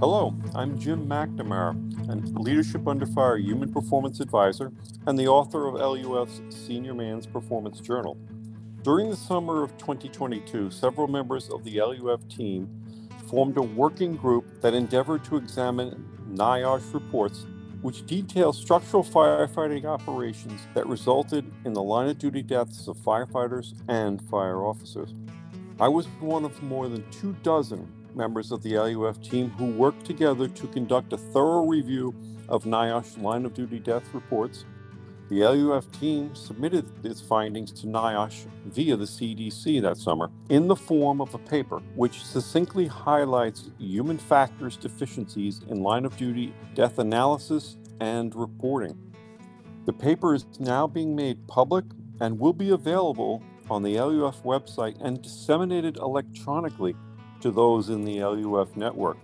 Hello, I'm Jim McNamara, a Leadership Under Fire Human Performance Advisor and the author of LUF's Senior Man's Performance Journal. During the summer of 2022, several members of the LUF team formed a working group that endeavored to examine NIOSH reports which detail structural firefighting operations that resulted in the line of duty deaths of firefighters and fire officers. I was one of more than two dozen members of the LUF team who worked together to conduct a thorough review of NIOSH line of duty death reports. The LUF team submitted its findings to NIOSH via the CDC that summer in the form of a paper which succinctly highlights human factors deficiencies in line of duty death analysis and reporting. The paper is now being made public and will be available on the LUF website and disseminated electronically to those in the LUF network.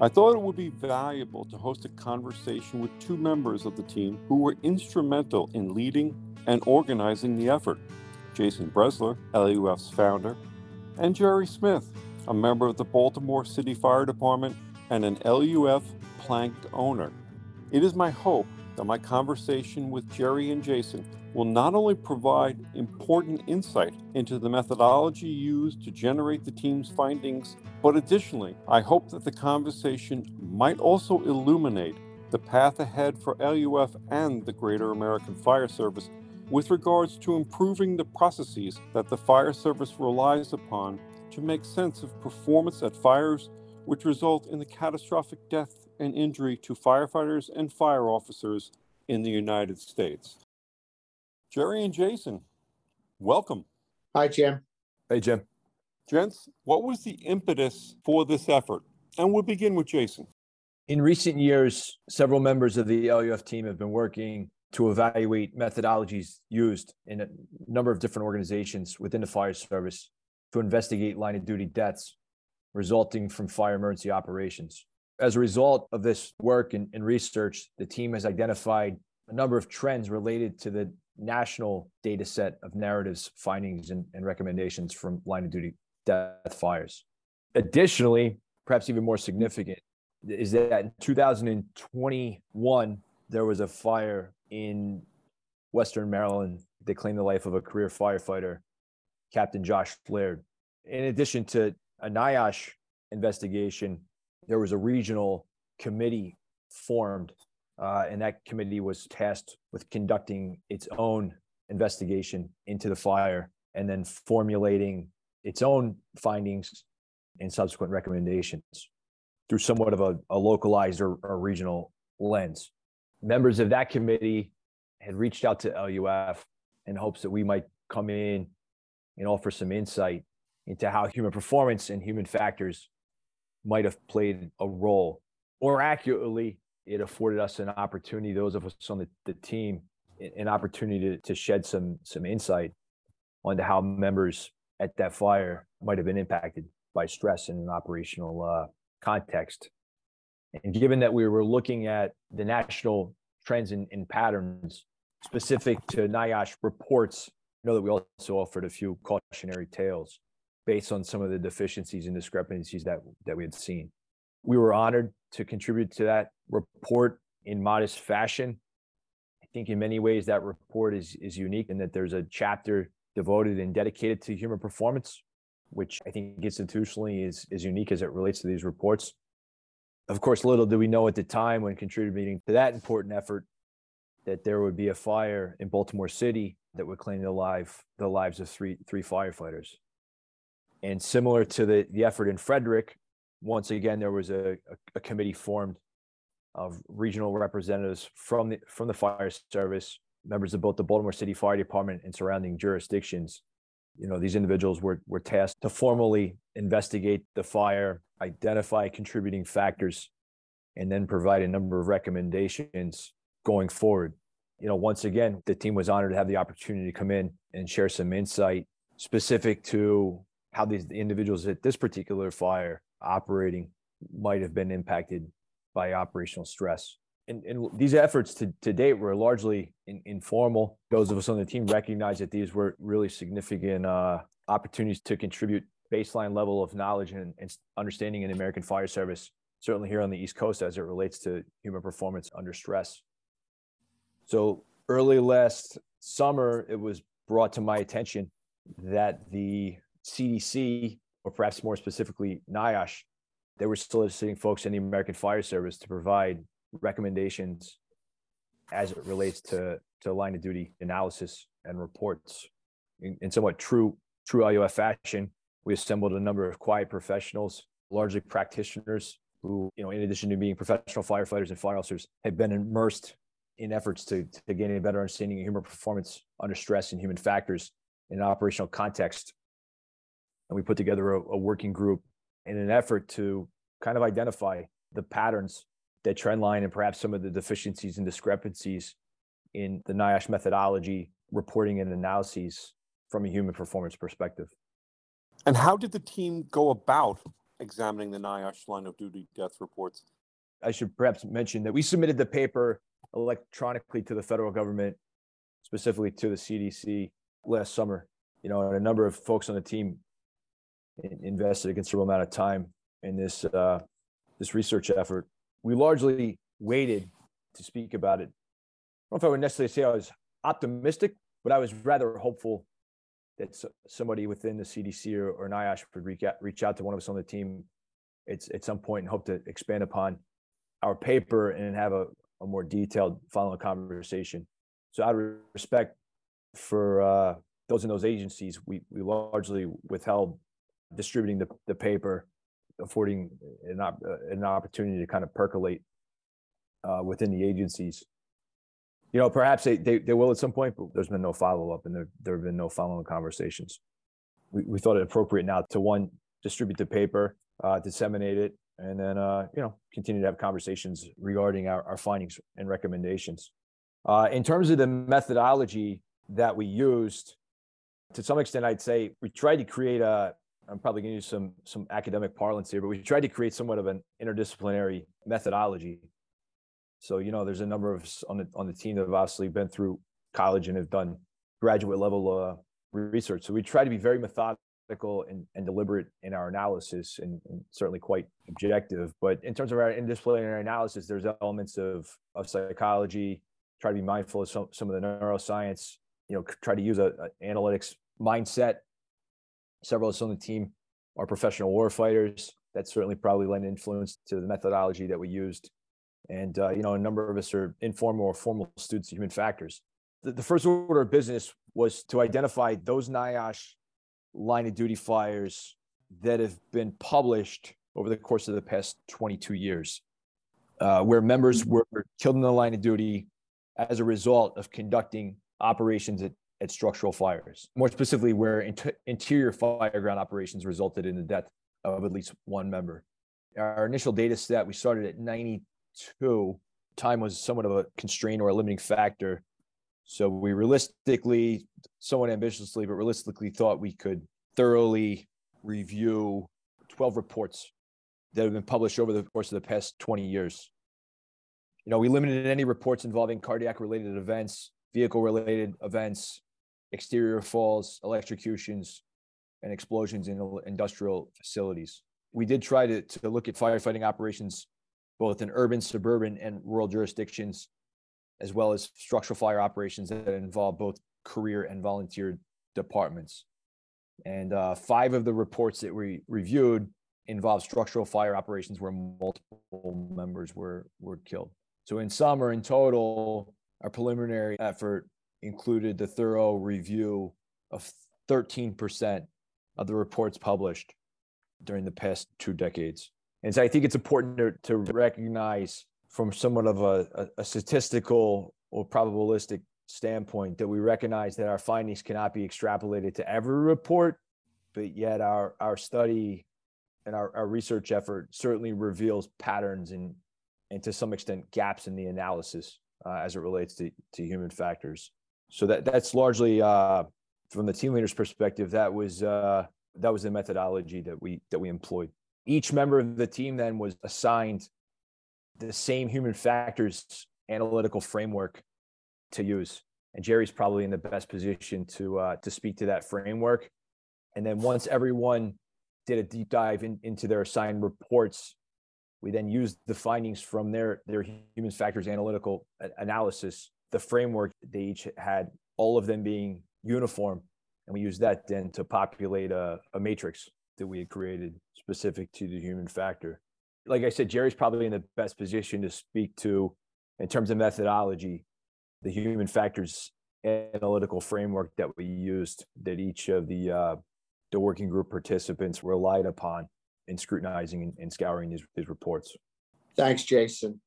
I thought it would be valuable to host a conversation with two members of the team who were instrumental in leading and organizing the effort Jason Brezler, LUF's founder, and Jerry Smith, a member of the Baltimore City Fire Department and an LUF plank owner. It is my hope that my conversation with Jerry and Jason will not only provide important insight into the methodology used to generate the team's findings, but additionally, I hope that the conversation might also illuminate the path ahead for LUF and the greater American Fire Service with regards to improving the processes that the fire service relies upon to make sense of performance at fires which result in the catastrophic death and injury to firefighters and fire officers in the United States. Jerry and Jason, welcome. Hi, Jim. Hey, Jim. Gents, what was the impetus for this effort? And we'll begin with Jason. In recent years, several members of the LUF team have been working to evaluate methodologies used in a number of different organizations within the fire service to investigate line of duty deaths resulting from fire emergency operations. As a result of this work and, and, research, the team has identified a number of trends related to the national data set of narratives, findings, and, and recommendations from line of duty death fires. Additionally, perhaps even more significant, is that in 2021, there was a fire in Western Maryland that claimed the life of a career firefighter, Captain Josh Laird. In addition to a NIOSH investigation, there was a regional committee formed, uh, and that committee was tasked with conducting its own investigation into the fire and then formulating its own findings and subsequent recommendations through somewhat of a, a localized or, or regional lens. Members of that committee had reached out to LUF in hopes that we might come in and offer some insight into how human performance and human factors might have played a role. Or accurately, it afforded us an opportunity, those of us on the, the team, an opportunity to, to shed some some insight onto how members at that fire might have been impacted by stress in an operational uh, context. And given that we were looking at the national trends and, patterns specific to NIOSH reports, I know that we also offered a few cautionary tales based on some of the deficiencies and discrepancies that that we had seen. We were honored to contribute to that report in modest fashion. I think in many ways that report is is unique in that there's a chapter devoted and dedicated to human performance, which I think institutionally is is unique as it relates to these reports. Of course, little did we know at the time when contributing to that important effort that there would be a fire in Baltimore City that would claim the life the lives of three three firefighters. And similar to the, the effort in Frederick, once again, there was a, a, a committee formed of regional representatives from the, from the fire service, members of both the Baltimore City Fire Department and surrounding jurisdictions. You know, these individuals were, were tasked to formally investigate the fire identify contributing factors, and then provide a number of recommendations going forward. You know, once again, the team was honored to have the opportunity to come in and share some insight specific to how these individuals at this particular fire operating might have been impacted by operational stress. And, and these efforts to, to date were largely in, informal. Those of us on the team recognize that these were really significant uh, opportunities to contribute baseline level of knowledge and, and understanding in the American Fire Service, certainly here on the East Coast as it relates to human performance under stress. So early last summer, it was brought to my attention that the CDC, or perhaps more specifically NIOSH, they were soliciting folks in the American Fire Service to provide recommendations as it relates to, to line of duty analysis and reports. In, in somewhat true true LUF fashion, we assembled a number of quiet professionals, largely practitioners who, you know, in addition to being professional firefighters and fire officers, had been immersed in efforts to, to gain a better understanding of human performance under stress and human factors in an operational context. And we put together a, a working group in an effort to kind of identify the patterns that trend line and perhaps some of the deficiencies and discrepancies in the NIOSH methodology, reporting and analyses from a human performance perspective. And how did the team go about examining the NIOSH line of duty death reports? I should perhaps mention that we submitted the paper electronically to the federal government, specifically to the CDC last summer. You know, and a number of folks on the team invested a considerable amount of time in this uh, this research effort. We largely waited to speak about it. I don't know if I would necessarily say I was optimistic, but I was rather hopeful that somebody within the CDC or, or NIOSH would reach out, reach out to one of us on the team it's at some point and hope to expand upon our paper and have a, a more detailed following conversation. So out of respect for uh, those in those agencies, we, we largely withheld distributing the, the paper, affording an, op- an opportunity to kind of percolate uh, within the agencies. You know, perhaps they, they, they will at some point, but there's been no follow up and there, there have been no following conversations. We, we thought it appropriate now to one, distribute the paper, uh, disseminate it, and then uh, you know continue to have conversations regarding our, our findings and recommendations. Uh, in terms of the methodology that we used, to some extent, I'd say we tried to create a. I'm probably going to use some some academic parlance here, but we tried to create somewhat of an interdisciplinary methodology. So you know, there's a number of on the on the team that have obviously been through college and have done graduate level uh, research. So we try to be very methodical and, and deliberate in our analysis and, and, certainly quite objective. But in terms of our interdisciplinary analysis, there's elements of, of psychology, try to be mindful of some, some of the neuroscience, you know, try to use a, a analytics mindset. Several of us on the team are professional war fighters. That certainly probably lent influence to the methodology that we used. And, uh, you know, a number of us are informal or formal students of human factors. The, the first order of business was to identify those NIOSH line of duty flyers that have been published over the course of the past 22 years, uh, where members were killed in the line of duty as a result of conducting operations at, at structural fires. More specifically, where interior fireground operations resulted in the death of at least one member. Our initial data set, we started at 92. Time was somewhat of a constraint or a limiting factor so we realistically, somewhat ambitiously, but realistically thought we could thoroughly review 12 reports that have been published over the course of the past 20 years. You know, we limited any reports involving cardiac related events, vehicle related events, exterior falls, electrocutions, and explosions in industrial facilities. We did try to, to look at firefighting operations both in urban, suburban, and rural jurisdictions as well as structural fire operations that involve both career and volunteer departments. And uh, five of the reports that we reviewed involved structural fire operations where multiple members were, were killed. So, in sum or in total, our preliminary effort included the thorough review of 13% of the reports published during the past two decades. And so I think it's important to, to recognize from somewhat of a, a, statistical or probabilistic standpoint that we recognize that our findings cannot be extrapolated to every report, but yet our, our study and our, our research effort certainly reveals patterns and and to some extent gaps in the analysis uh, as it relates to, to human factors. So that that's largely uh, from the team leader's perspective. That was uh, that was the methodology that we that we employed. Each member of the team then was assigned the same human factors analytical framework to use. And Jerry's probably in the best position to uh, to speak to that framework. And then once everyone did a deep dive in, into their assigned reports, we then used the findings from their their human factors analytical analysis, the framework they each had, all of them being uniform, and we used that then to populate a, a matrix that we had created specific to the human factor. Like I said, Jerry's probably in the best position to speak to, in terms of methodology, the human factors analytical framework that we used that each of the uh, the working group participants relied upon in scrutinizing and, and scouring these, these reports. Thanks, Jason.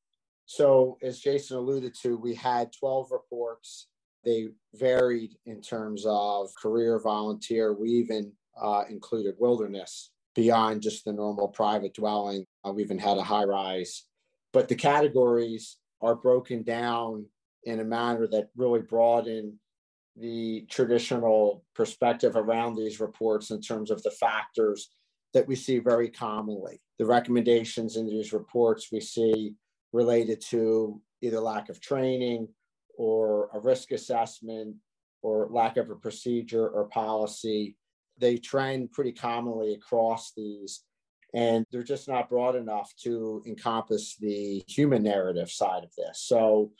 So, as Jason alluded to, we had 12 reports. They varied in terms of career, volunteer. We even uh, included wilderness beyond just the normal private dwelling. Uh, we even had a high rise. But the categories are broken down in a manner that really broaden the traditional perspective around these reports in terms of the factors that we see very commonly. The recommendations in these reports we see related to either lack of training or a risk assessment or lack of a procedure or policy. They trend pretty commonly across these, and they're just not broad enough to encompass the human narrative side of this. So,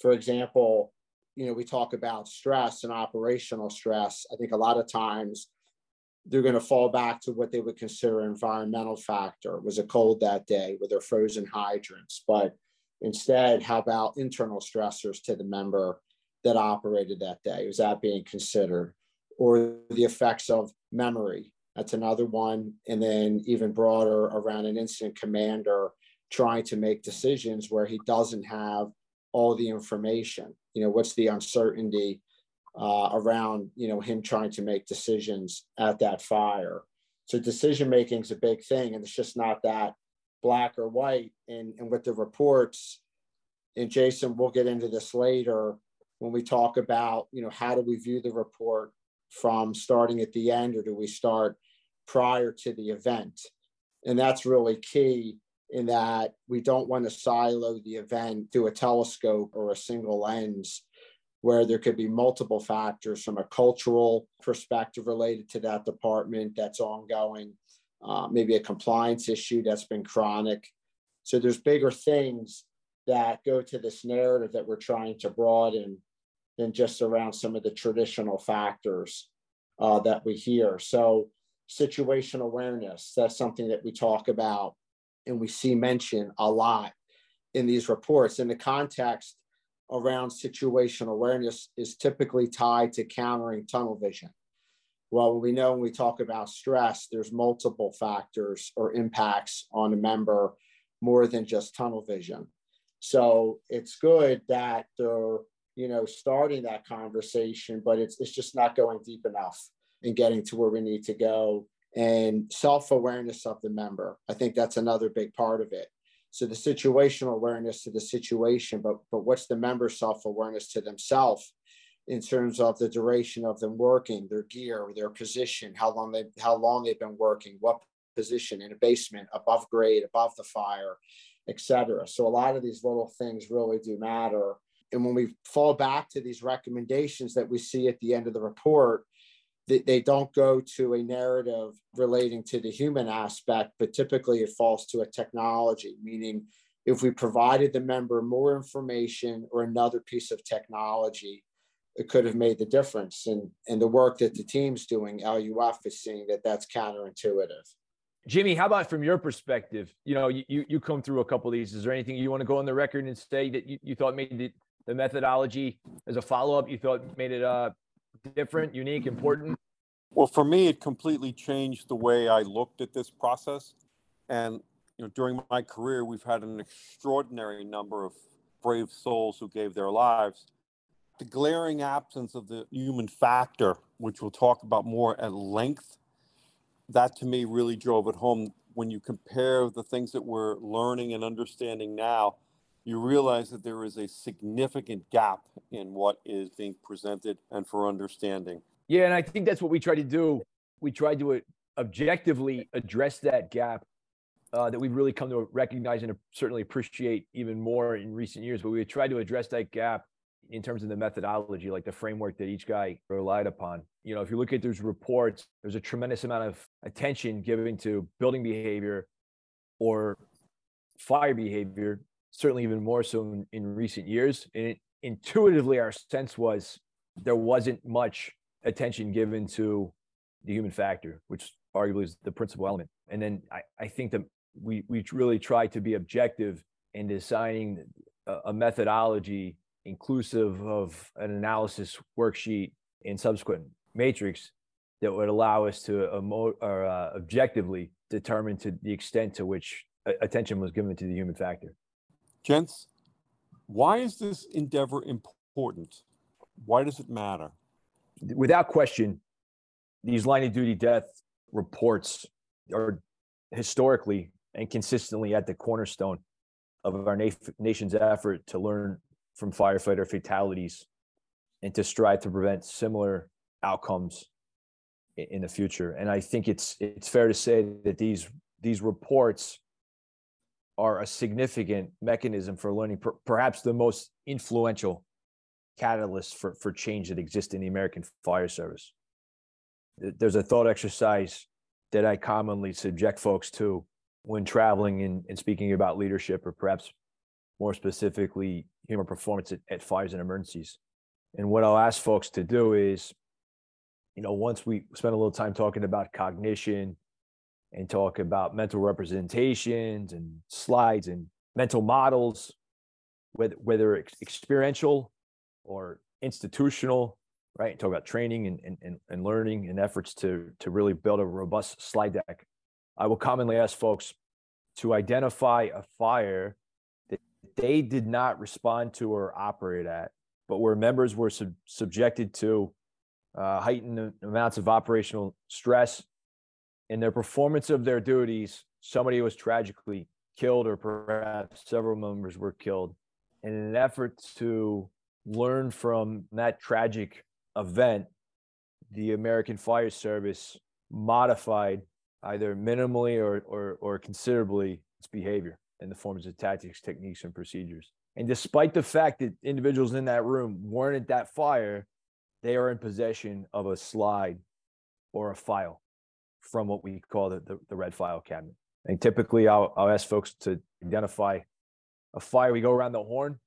for example, you know, we talk about stress and operational stress. I think a lot of times they're going to fall back to what they would consider environmental factor. Was it cold that day? Were there frozen hydrants? But instead, how about internal stressors to the member that operated that day? Was that being considered? Or the effects of memory? That's another one. And then even broader around an incident commander trying to make decisions where he doesn't have all the information. You know, what's the uncertainty uh, around you know him trying to make decisions at that fire. So decision making is a big thing, and it's just not that black or white. And and with the reports, and Jason, we'll get into this later when we talk about you know how do we view the report from starting at the end, or do we start prior to the event? And that's really key in that we don't want to silo the event through a telescope or a single lens where there could be multiple factors from a cultural perspective related to that department that's ongoing, uh, maybe a compliance issue that's been chronic. So there's bigger things that go to this narrative that we're trying to broaden than just around some of the traditional factors uh, that we hear. So situational awareness, that's something that we talk about and we see mentioned a lot in these reports in the context around situational awareness is typically tied to countering tunnel vision. Well, we know when we talk about stress, there's multiple factors or impacts on a member more than just tunnel vision. So it's good that they're, you know, starting that conversation, but it's it's just not going deep enough in getting to where we need to go. And self-awareness of the member. I think that's another big part of it. So the situational awareness to the situation, but but what's the member self-awareness to themselves in terms of the duration of them working, their gear, their position, how long they how long they've been working, what position in a basement, above grade, above the fire, etc. So a lot of these little things really do matter. And when we fall back to these recommendations that we see at the end of the report, they, they don't go to a narrative relating to the human aspect, but typically it falls to a technology, meaning if we provided the member more information or another piece of technology, it could have made the difference. And, and the work that the team's doing, LUF is seeing that that's counterintuitive. Jimmy, how about from your perspective? You know, you, you come through a couple of these. Is there anything you want to go on the record and say that you, you thought made the, the methodology as a follow up, you thought made it uh, different, unique, important? Well, for me, it completely changed the way I looked at this process. And you know, during my career, we've had an extraordinary number of brave souls who gave their lives. The glaring absence of the human factor, which we'll talk about more at length, that to me really drove it home when you compare the things that we're learning and understanding now, you realize that there is a significant gap in what is being presented and for understanding. Yeah, and I think that's what we try to do. We try to uh, objectively address that gap uh, that we've really come to recognize and certainly appreciate even more in recent years. But we try to address that gap in terms of the methodology, like the framework that each guy relied upon. You know, if you look at those reports, there's a tremendous amount of attention given to building behavior or fire behavior, certainly even more so in, in recent years. And it, intuitively, our sense was there wasn't much attention given to the human factor, which arguably is the principal element. And then I, I think that we we really try to be objective in designing a, a methodology inclusive of an analysis worksheet and subsequent matrix that would allow us to emo- or, uh, objectively determine to the extent to which attention was given to the human factor. Gents, why is this endeavor important? Why does it matter? Without question, these line of duty death reports are historically and consistently at the cornerstone of our na- nation's effort to learn from firefighter fatalities and to strive to prevent similar outcomes in, the future. And I think it's it's fair to say that these these reports are a significant mechanism for learning, per, perhaps the most influential catalyst for, for change that exists in the American Fire Service. There's a thought exercise that I commonly subject folks to when traveling and, and speaking about leadership, or perhaps more specifically, human performance at, at fires and emergencies. And what I'll ask folks to do is, you know, once we spend a little time talking about cognition and talk about mental representations and slides and mental models, whether whether experiential or institutional, right? And Talk about training and, and, and learning and efforts to to really build a robust slide deck. I will commonly ask folks to identify a fire that they did not respond to or operate at, but where members were sub- subjected to uh, heightened amounts of operational stress in their performance of their duties, somebody was tragically killed, or perhaps several members were killed. In an effort to learn from that tragic event, the American Fire Service modified either minimally or, or, or considerably its behavior in the forms of tactics, techniques, and procedures. And despite the fact that individuals in that room weren't at that fire, they are in possession of a slide or a file from what we call the, the, the red file cabinet. And typically, I'll, I'll ask folks to identify a fire. We go around the horn,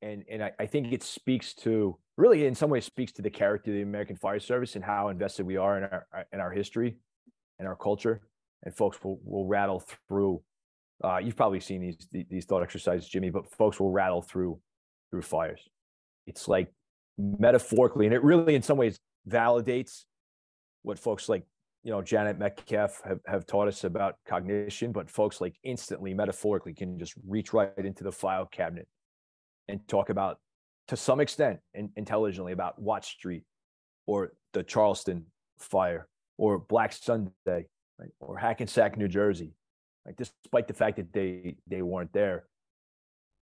and, and I, I think it speaks to really, in some ways, speaks to the character of the American Fire Service and how invested we are in our in our history and our culture. And folks will, will rattle through uh, you've probably seen these these thought exercises, Jimmy, but folks will rattle through through fires. It's like metaphorically, and it really, in some ways, validates what folks like you know Janet Metcalfe have, have taught us about cognition. But folks like instantly, metaphorically, can just reach right into the file cabinet and talk about, to some extent, and intelligently about Watts Street or the Charleston fire or Black Sunday right? or Hackensack, New Jersey like despite the fact that they they weren't there.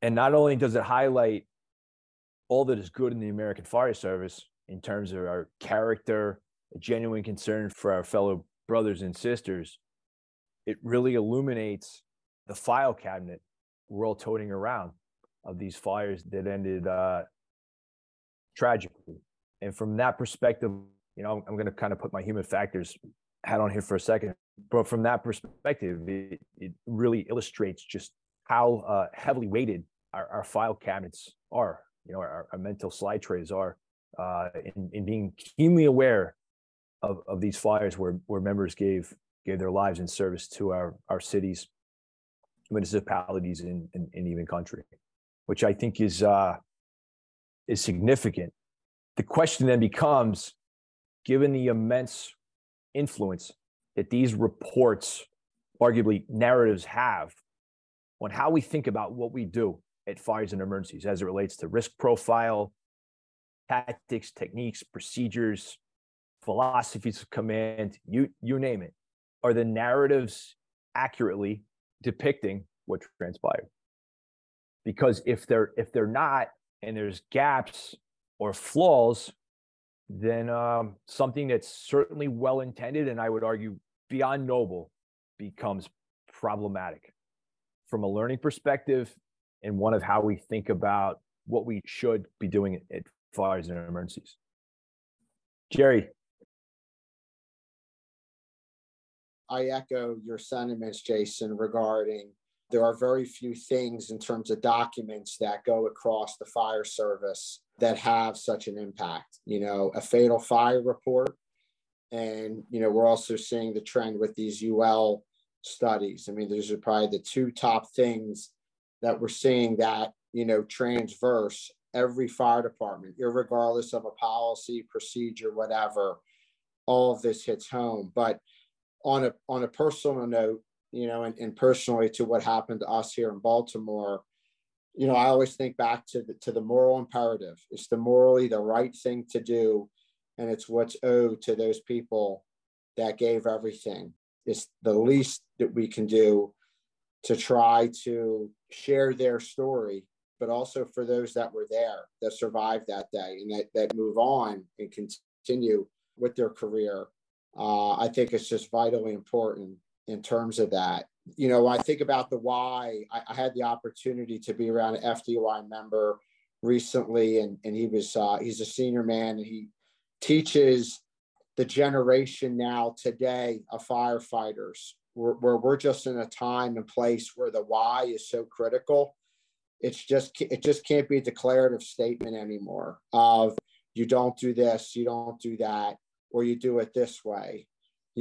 And not only does it highlight all that is good in the American Fire Service in terms of our character, a genuine concern for our fellow brothers and sisters, it really illuminates the file cabinet we're all toting around of these fires that ended uh, tragically. And from that perspective, you know, I'm going to kind of put my human factors hat on here for a second but from that perspective, it, it really illustrates just how uh, heavily weighted our, our, file cabinets are, you know, our, our mental slide trays are uh, in, in, being keenly aware of, of these fires where, where members gave gave their lives in service to our, our cities, municipalities, and, and, and even country, which I think is uh, is significant. The question then becomes, given the immense influence that these reports, arguably narratives, have on how we think about what we do at fires and emergencies as it relates to risk profile, tactics, techniques, procedures, philosophies of command, you, you name it. Are the narratives accurately depicting what transpired. Because if they're if they're not, and there's gaps or flaws, then um, something that's certainly well intended and I would argue beyond noble becomes problematic from a learning perspective and one of how we think about what we should be doing at fires and emergencies. Jerry. I echo your sentiments, Jason, regarding there are very few things in terms of documents that go across the fire service that have such an impact. You know, a fatal fire report. And, you know, we're also seeing the trend with these UL studies. I mean, those are probably the two top things that we're seeing that, you know, transverse every fire department, regardless of a policy, procedure, whatever, all of this hits home. But on a on a personal note, you know, and, and personally to what happened to us here in Baltimore, you know, I always think back to the to the moral imperative. It's the morally the right thing to do, and it's what's owed to those people that gave everything. It's the least that we can do to try to share their story, but also for those that were there that survived that day and that that move on and continue with their career. Uh, I think it's just vitally important in terms of that. You know, I think about the why, I, I had the opportunity to be around an FDY member recently, and, and he was uh, he's a senior man, and he teaches the generation now today of firefighters, where, where we're just in a time and place where the why is so critical. It's just it just can't be a declarative statement anymore of you don't do this, you don't do that, or you do it this way.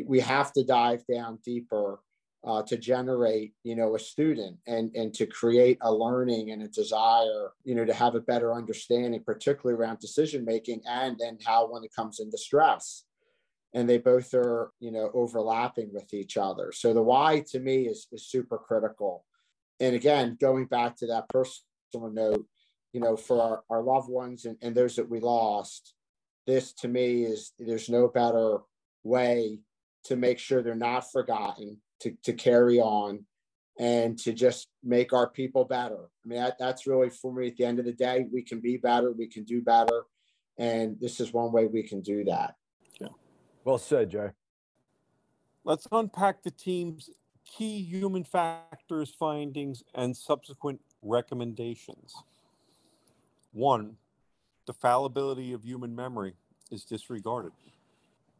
We have to dive down deeper uh, to generate you know a student and and to create a learning and a desire you know to have a better understanding particularly around decision making and then how when it comes into stress. And they both are you know overlapping with each other. So the why to me is, is super critical. And again going back to that personal note you know for our, our loved ones and, and those that we lost this to me is there's no better way to make sure they're not forgotten, to, to carry on, and to just make our people better. I mean, that, that's really for me at the end of the day, we can be better, we can do better. And this is one way we can do that. Yeah. Well said, Jay. Let's unpack the team's key human factors findings and subsequent recommendations. One, the fallibility of human memory is disregarded.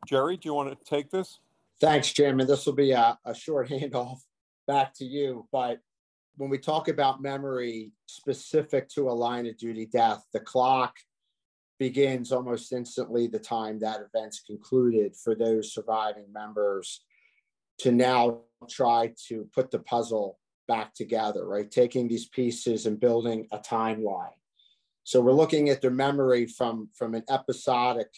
Jerry, do you want to take this? Thanks, Jim. And this will be a, a short handoff back to you. But when we talk about memory specific to a line of duty death, the clock begins almost instantly the time that event's concluded for those surviving members to now try to put the puzzle back together, right? Taking these pieces and building a timeline. So we're looking at their memory from, from an episodic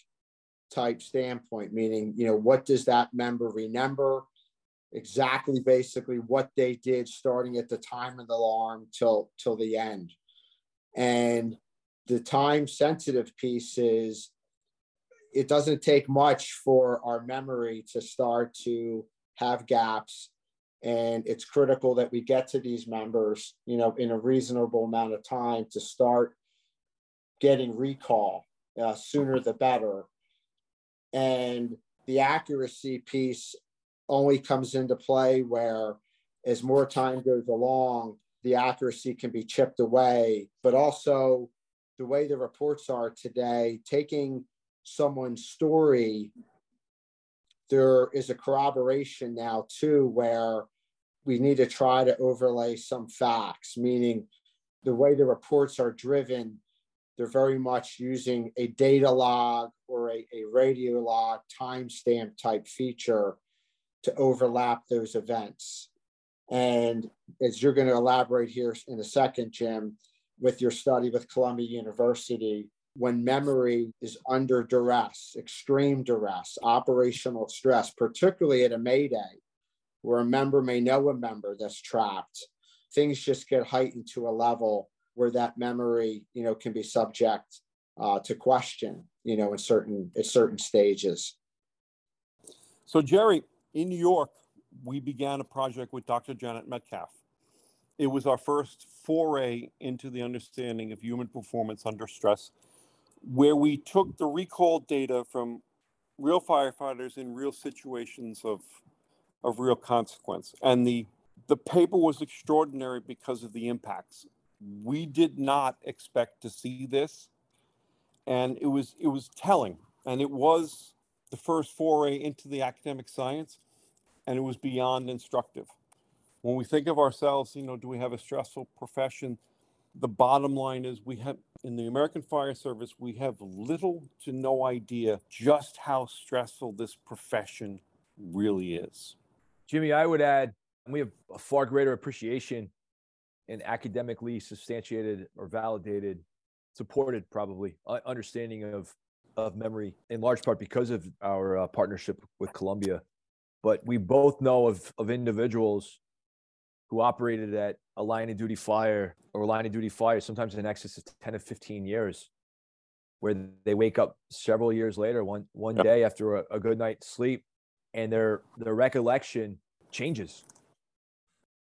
type standpoint, meaning, you know, what does that member remember? Exactly, basically what they did starting at the time of the alarm till till the end. And the time sensitive piece is it doesn't take much for our memory to start to have gaps and it's critical that we get to these members you know in a reasonable amount of time to start getting recall uh, sooner the better. And the accuracy piece only comes into play where as more time goes along the accuracy can be chipped away. But also the way the reports are today taking someone's story there is a corroboration now too where we need to try to overlay some facts meaning the way the reports are driven they're very much using a data log or a, a radio log timestamp type feature to overlap those events. And as you're going to elaborate here in a second, Jim, with your study with Columbia University, when memory is under duress, extreme duress, operational stress, particularly at a Mayday, where a member may know a member that's trapped, things just get heightened to a level where that memory, you know, can be subject uh, to question, you know, in certain at certain stages. So, Jerry, in New York, we began a project with Dr. Janet Metcalfe. It was our first foray into the understanding of human performance under stress, where we took the recall data from real firefighters in real situations of, of real consequence. And the, the paper was extraordinary because of the impacts. We did not expect to see this. And it was, it was telling. And it was the first foray into the academic science, and it was beyond instructive. When we think of ourselves, you know, do we have a stressful profession? The bottom line is we have in the American Fire Service, we have little to no idea just how stressful this profession really is. Jimmy, I would add we have a far greater appreciation and academically substantiated or validated, supported probably understanding of of memory in large part because of our uh, partnership with Columbia. But we both know of of individuals who operated at a line of duty fire or line of duty fire, sometimes in excess of 10 to 15 years, where they wake up several years later, one one yep. day after a, a good night's sleep, and their their recollection changes.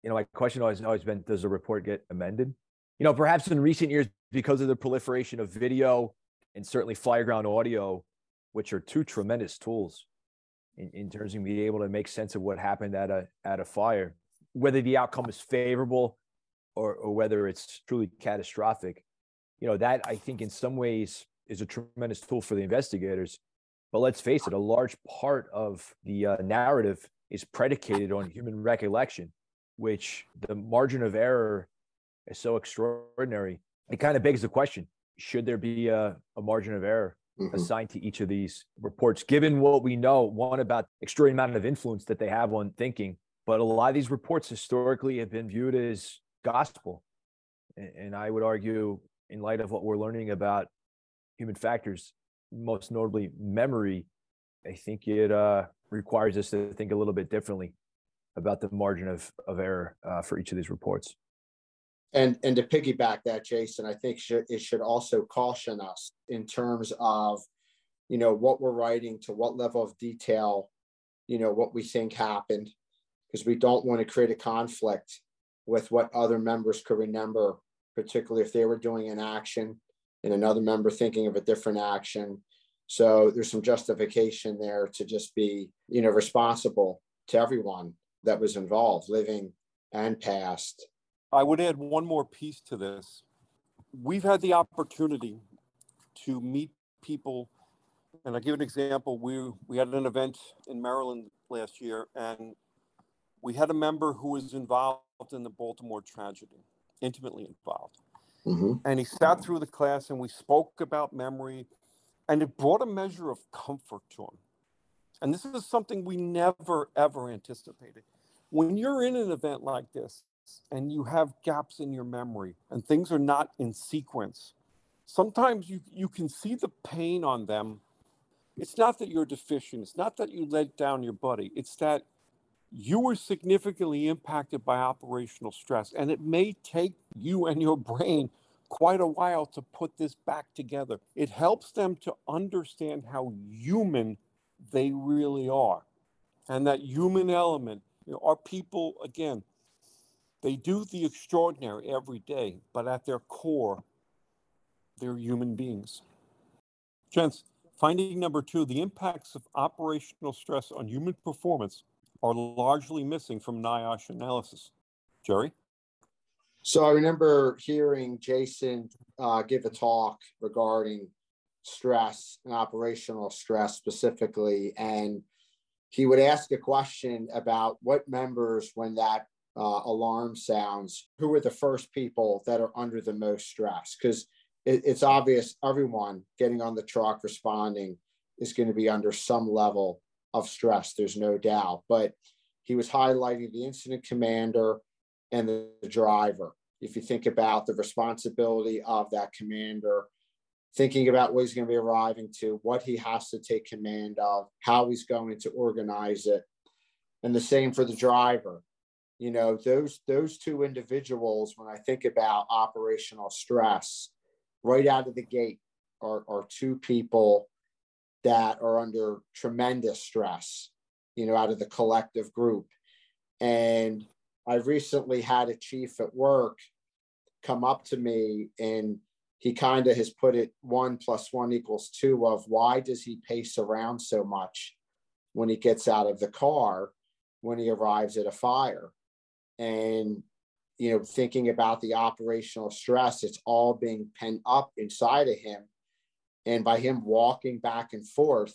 You know, my question always always been, does the report get amended? You know, perhaps in recent years, because of the proliferation of video and certainly fireground audio, which are two tremendous tools in, in terms of being able to make sense of what happened at a at a fire whether the outcome is favorable or, or whether it's truly catastrophic, you know, that I think in some ways is a tremendous tool for the investigators. But let's face it, a large part of the uh, narrative is predicated on human recollection, which the margin of error is so extraordinary. It kind of begs the question should there be a, a margin of error mm-hmm. assigned to each of these reports, given what we know, one, about extraordinary amount of influence that they have on thinking, but a lot of these reports historically have been viewed as gospel. And I would argue, in light of what we're learning about human factors, most notably memory, I think it uh, requires us to think a little bit differently about the margin of, of error uh, for each of these reports. And and to piggyback that, Jason, I think it should also caution us in terms of, you know, what we're writing to what level of detail, you know, what we think happened, because we don't want to create a conflict with what other members could remember, particularly if they were doing an action and another member thinking of a different action. So there's some justification there to just be, you know, responsible to everyone that was involved, living and past. I would add one more piece to this. We've had the opportunity to meet people, and I'll give an example. We we had an event in Maryland last year, and we had a member who was involved in the Baltimore tragedy, intimately involved. Mm-hmm. And he sat through the class and we spoke about memory, and it brought a measure of comfort to him. And this is something we never, ever anticipated. When you're in an event like this and you have gaps in your memory and things are not in sequence, sometimes you, you can see the pain on them. It's not that you're deficient, it's not that you let down your buddy, it's that you were significantly impacted by operational stress, and it may take you and your brain quite a while to put this back together. It helps them to understand how human they really are. And that human element, you know, our people, again, they do the extraordinary every day, but at their core, they're human beings. Gents, finding number two the impacts of operational stress on human performance are largely missing from NIOSH analysis. Jerry? So I remember hearing Jason uh, give a talk regarding stress and operational stress specifically, and he would ask a question about what members, when that uh, alarm sounds, who are the first people that are under the most stress? Because it, it's obvious everyone getting on the truck responding is going to be under some level of stress, there's no doubt. But he was highlighting the incident commander and the driver. If you think about the responsibility of that commander, thinking about what he's going to be arriving to, what he has to take command of, how he's going to organize it, and the same for the driver. You know, those those two individuals, when I think about operational stress, right out of the gate are, are two people that are under tremendous stress, you know, out of the collective group. And I recently had a chief at work come up to me and he kind of has put it one plus one equals two of why does he pace around so much when he gets out of the car when he arrives at a fire? And you know thinking about the operational stress it's all being pent up inside of him. And by him walking back and forth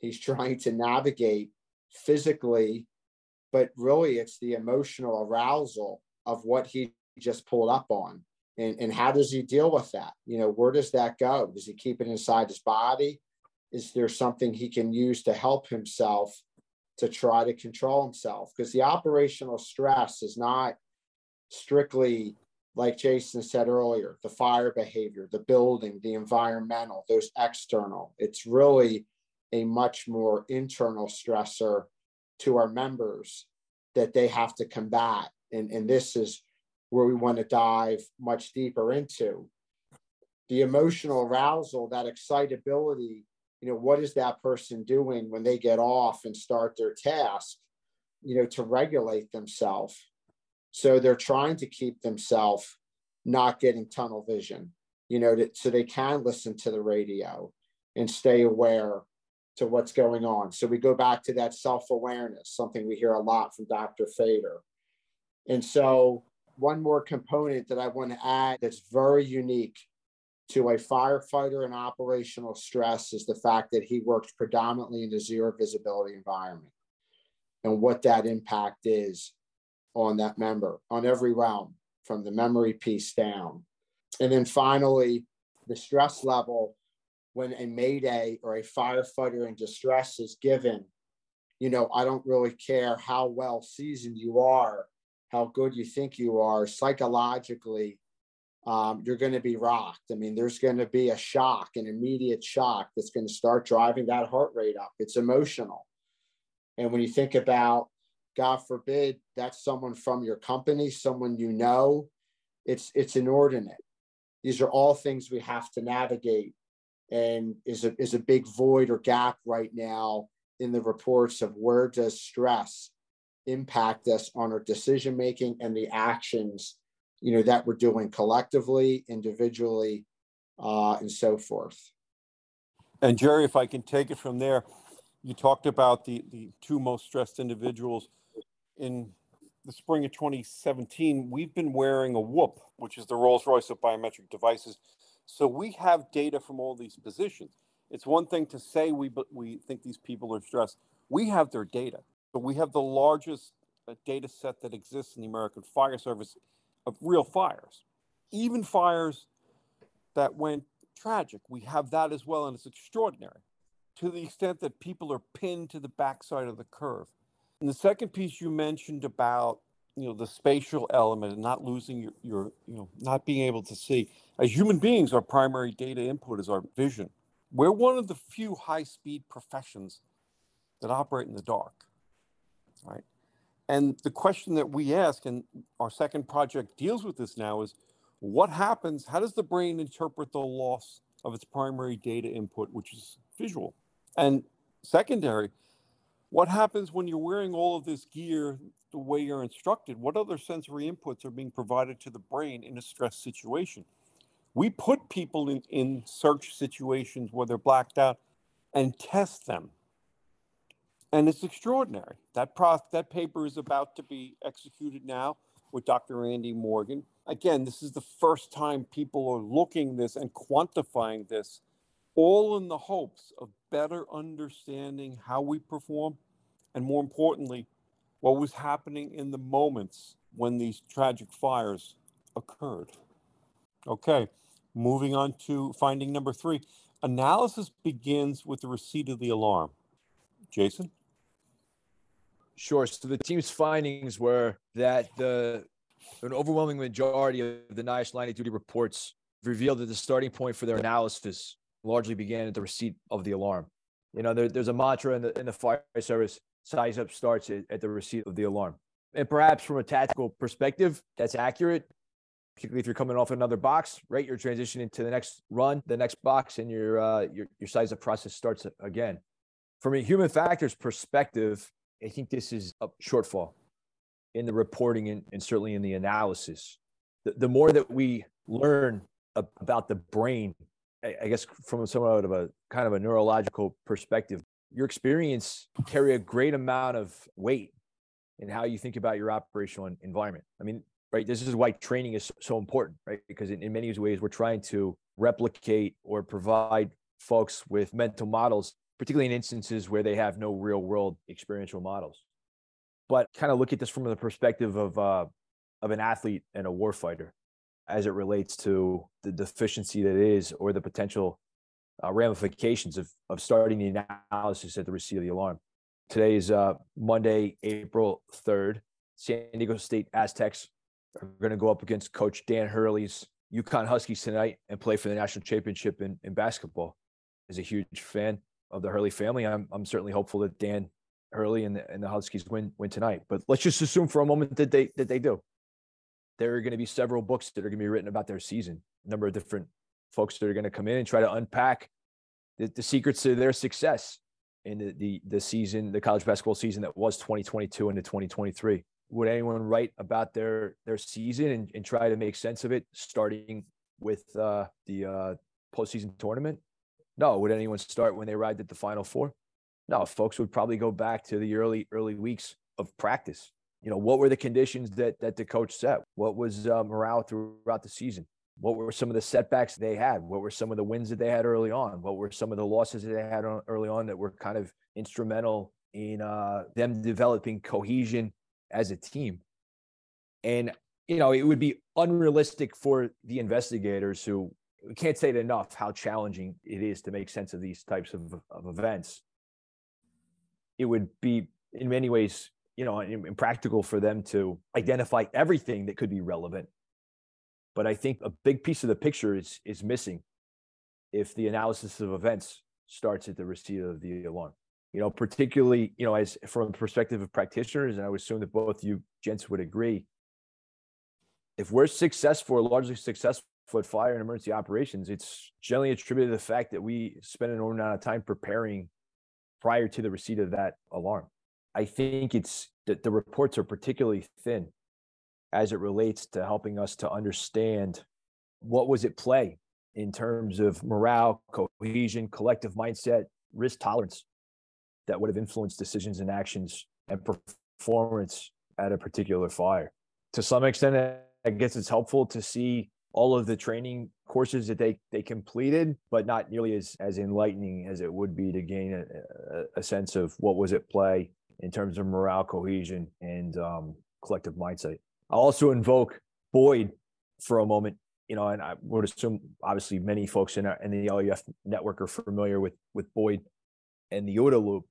he's trying to navigate physically but really it's the emotional arousal of what he just pulled up on and, and how does he deal with that? You know where does that go? Does he keep it inside his body? Is there something he can use to help himself to try to control himself? Because the operational stress is not strictly like jason said earlier the fire behavior the building the environmental those external. It's really a much more internal stressor to our members that they have to combat. And, and this is where we want to dive much deeper into. The emotional arousal that excitability you know what is that person doing when they get off and start their task you know to regulate themselves so they're trying to keep themselves not getting tunnel vision you know to, so they can listen to the radio and stay aware to what's going on. So we go back to that self-awareness something we hear a lot from dr fader. And so one more component that I want to add that's very unique to a firefighter in operational stress is the fact that he works predominantly in a zero visibility environment and what that impact is on that member on every realm from the memory piece down. And then finally, the stress level when a mayday or a firefighter in distress is given. You know, I don't really care how well seasoned you are how good you think you are psychologically um, you're going to be rocked. I mean there's going to be a shock an immediate shock that's going to start driving that heart rate up. It's emotional. And when you think about god forbid that's someone from your company someone you know it's it's inordinate. These are all things we have to navigate and is a, is a big void or gap right now in the reports of where does stress impact us on our decision making and the actions you know that we're doing collectively individually uh, and so forth. And jerry if i can take it from there you talked about the the two most stressed individuals. In the spring of 2017 we've been wearing a whoop which is the rolls royce of biometric devices. So we have data from all these positions. It's one thing to say we we think these people are stressed. We have their data but we have the largest uh, data set that exists in the American Fire Service of real fires, even fires that went tragic. We have that as well, and it's extraordinary to the extent that people are pinned to the backside of the curve. And the second piece you mentioned about you know the spatial element and not losing your, your you know not being able to see as human beings our primary data input is our vision we're one of the few high speed professions that operate in the dark right? And the question that we ask, and our second project deals with this now, is what happens? How does the brain interpret the loss of its primary data input, which is visual? And secondary, what happens when you're wearing all of this gear the way you're instructed? What other sensory inputs are being provided to the brain in a stress situation? We put people in, in search situations where they're blacked out and test them and it's extraordinary. That pro- that paper is about to be executed now with Dr. Andy Morgan. Again, this is the first time people are looking this and quantifying this, all in the hopes of better understanding how we perform, and more importantly, what was happening in the moments when these tragic fires occurred. Okay, moving on to finding number three. Analysis begins with the receipt of the alarm. Jason? Sure. So the team's findings were that the an overwhelming majority of the NIOSH line of duty reports revealed that the starting point for their analysis largely began at the receipt of the alarm. You know, there, there's a mantra in the in the fire service: size up starts at, at the receipt of the alarm. And perhaps from a tactical perspective, that's accurate. Particularly if you're coming off another box, right? You're transitioning to the next run, the next box, and your uh, your your size up process starts again. From a human factors perspective, I think this is a shortfall. in the reporting and, and certainly in the analysis. The, the more that we learn about the brain, I, I guess from somewhat of a kind of a neurological perspective, your experience carry a great amount of weight in how you think about your operational environment. I mean, right, this is why training is so important, right? Because in, in many ways, we're trying to replicate or provide folks with mental models, particularly in instances where they have no real world experiential models. But kind of look at this from the perspective of uh, of an athlete and a warfighter as it relates to the deficiency that is or the potential uh, ramifications of, of starting the analysis at the receipt of the alarm. Today is uh, Monday, April 3rd. San Diego State Aztecs are going to go up against Coach Dan Hurley's UConn Huskies tonight and play for the national championship in, in basketball. As a huge fan of the Hurley family, I'm, I'm certainly hopeful that Dan Hurley and the, and the Huskies win win tonight. But let's just assume for a moment that they that they do. There are going to be several books that are going to be written about their season. A number of different folks that are going to come in and try to unpack the, the secrets to their success in the, the the season, the college basketball season that was 2022 into 2023. Would anyone write about their their season and, and try to make sense of it, starting with uh, the uh, postseason tournament? No. Would anyone start when they arrived at the Final Four? No. Folks would probably go back to the early early weeks of practice. You know, what were the conditions that that the coach set? What was uh, morale throughout the season? What were some of the setbacks they had? What were some of the wins that they had early on? What were some of the losses that they had on, early on that were kind of instrumental in uh, them developing cohesion as a team? And you know, it would be unrealistic for the investigators who we can't say it enough how challenging it is to make sense of these types of, of events. It would be in many ways, you know, impractical for them to identify everything that could be relevant but I think a big piece of the picture is is missing if the analysis of events starts at the receipt of the alarm. You know, particularly, you know, as from the perspective of practitioners, and I would assume that both you gents would agree. If we're successful, largely successful at fire and emergency operations, it's generally attributed to the fact that we spend an amount of time preparing prior to the receipt of that alarm. I think it's that the reports are particularly thin as it relates to helping us to understand what was at play in terms of morale, cohesion, collective mindset, risk tolerance that would have influenced decisions and actions and performance at a particular fire. To some extent, I guess it's helpful to see all of the training courses that they they completed, but not nearly as as enlightening as it would be to gain a, a, sense of what was at play in terms of morale, cohesion, and um, collective mindset. I'll also invoke Boyd for a moment. You know, and I would assume obviously many folks in, our, in the LUF network are familiar with with Boyd and the OODA loop.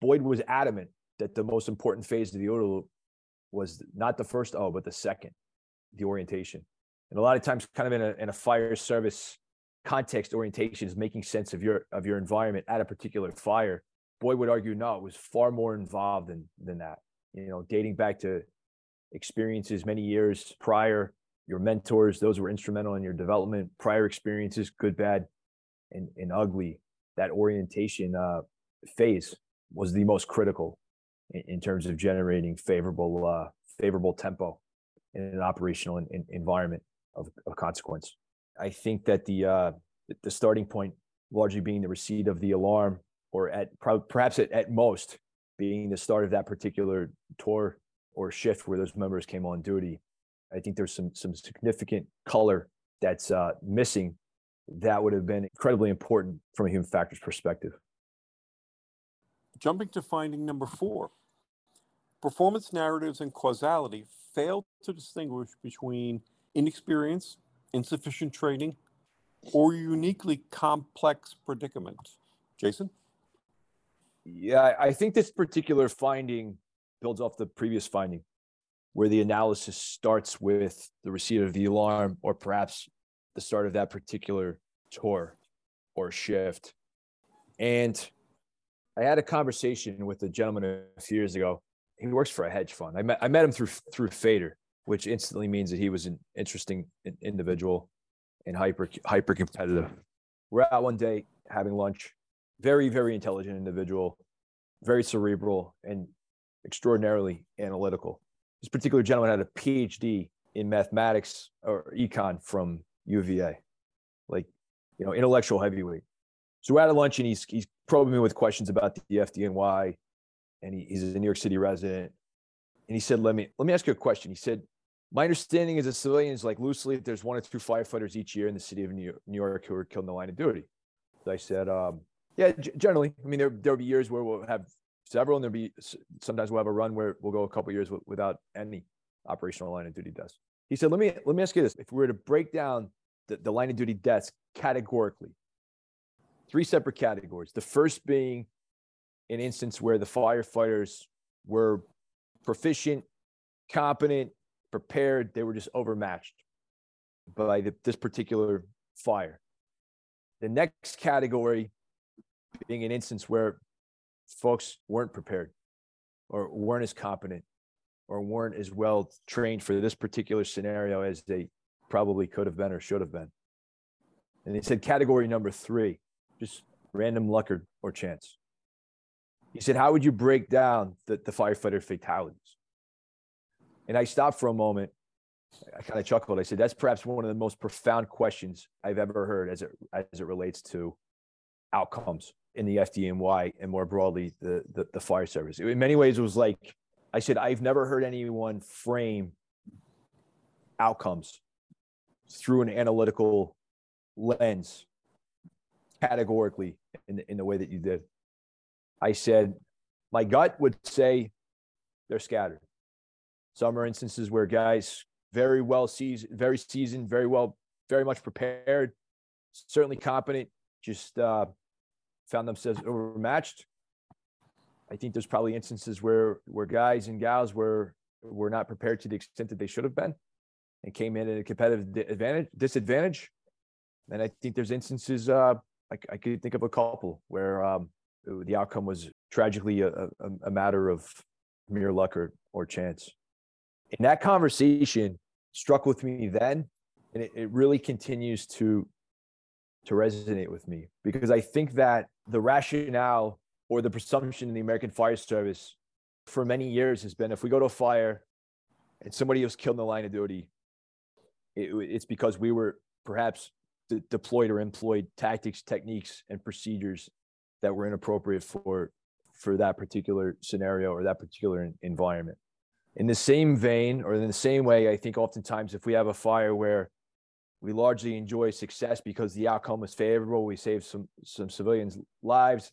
Boyd was adamant that the most important phase of the OODA loop was not the first O, but the second, the orientation. And a lot of times, kind of in a in a fire service context, orientation is making sense of your of your environment at a particular fire. Boyd would argue no, it was far more involved than than that. You know, dating back to experiences many years prior, your mentors, those were instrumental in your development, prior experiences, good, bad, and, and ugly. That orientation uh, phase was the most critical in, in terms of generating favorable uh, favorable tempo in an operational in, in environment of, of, consequence. I think that the uh, the starting point largely being the receipt of the alarm, or at perhaps at, at most being the start of that particular tour or shift where those members came on duty. I think there's some some significant color that's uh, missing that would have been incredibly important from a human factors perspective. Jumping to finding number four performance narratives and causality fail to distinguish between inexperience, insufficient training, or uniquely complex predicament. Jason? Yeah, I think this particular finding builds off the previous finding, where the analysis starts with the receipt of the alarm or perhaps the start of that particular tour or shift. And I had a conversation with a gentleman a few years ago. He works for a hedge fund. I met I met him through through Fader, which instantly means that he was an interesting individual and hyper hyper competitive. We're out one day having lunch. Very very intelligent individual, very cerebral, and extraordinarily analytical. this particular gentleman had a PhD in mathematics or econ from UVA, like you know, intellectual heavyweight. So we're at lunch and he's he's probing me with questions about the FDNY, and he, he's a New York City resident. And he said, "Let me let me ask you a question." He said, "My understanding is a civilian is like loosely, there's one or two firefighters each year in the city of New York, who are killed in the line of duty." I said, um, "Yeah, g- generally. I mean, there there'll be years where we'll have several, and there'll be sometimes we'll have a run where we'll go a couple years w- without any operational line of duty deaths." He said, "Let me let me ask you this: If we were to break down the, the line of duty deaths categorically, three separate categories. The first being an instance where the firefighters were proficient, competent, prepared. They were just overmatched by the, this particular fire. The next category being an instance where folks weren't prepared or weren't as competent or weren't as well trained for this particular scenario as they probably could have been or should have been. And he said category number three, just random luck or, or chance. He said, How would you break down the, the firefighter fatalities? And I stopped for a moment. I kind of chuckled. I said, That's perhaps one of the most profound questions I've ever heard as it as it relates to outcomes in the FDNY and more broadly the, the, the fire service. In many ways, it was like I said, I've never heard anyone frame outcomes through an analytical lens categorically in the, in the way that you did. I said, my gut would say they're scattered. Some are instances where guys very well seasoned, very seasoned, very well, very much prepared, certainly competent, just uh, found themselves overmatched. I think there's probably instances where where guys and gals were were not prepared to the extent that they should have been, and came in at a competitive advantage disadvantage. And I think there's instances uh, I, I could think of a couple where um, the outcome was tragically a, a, a matter of mere luck or, or chance. And that conversation struck with me then, and it, it really continues to to resonate with me because I think that the rationale or the presumption in the American Fire Service for many years has been if we go to a fire and somebody was killed in the line of duty, it, it's because we were perhaps de- deployed or employed tactics, techniques, and procedures that were inappropriate for for that particular scenario or that particular environment. In the same vein, or in the same way, I think oftentimes if we have a fire where we largely enjoy success because the outcome was favorable, we saved some some civilians' lives.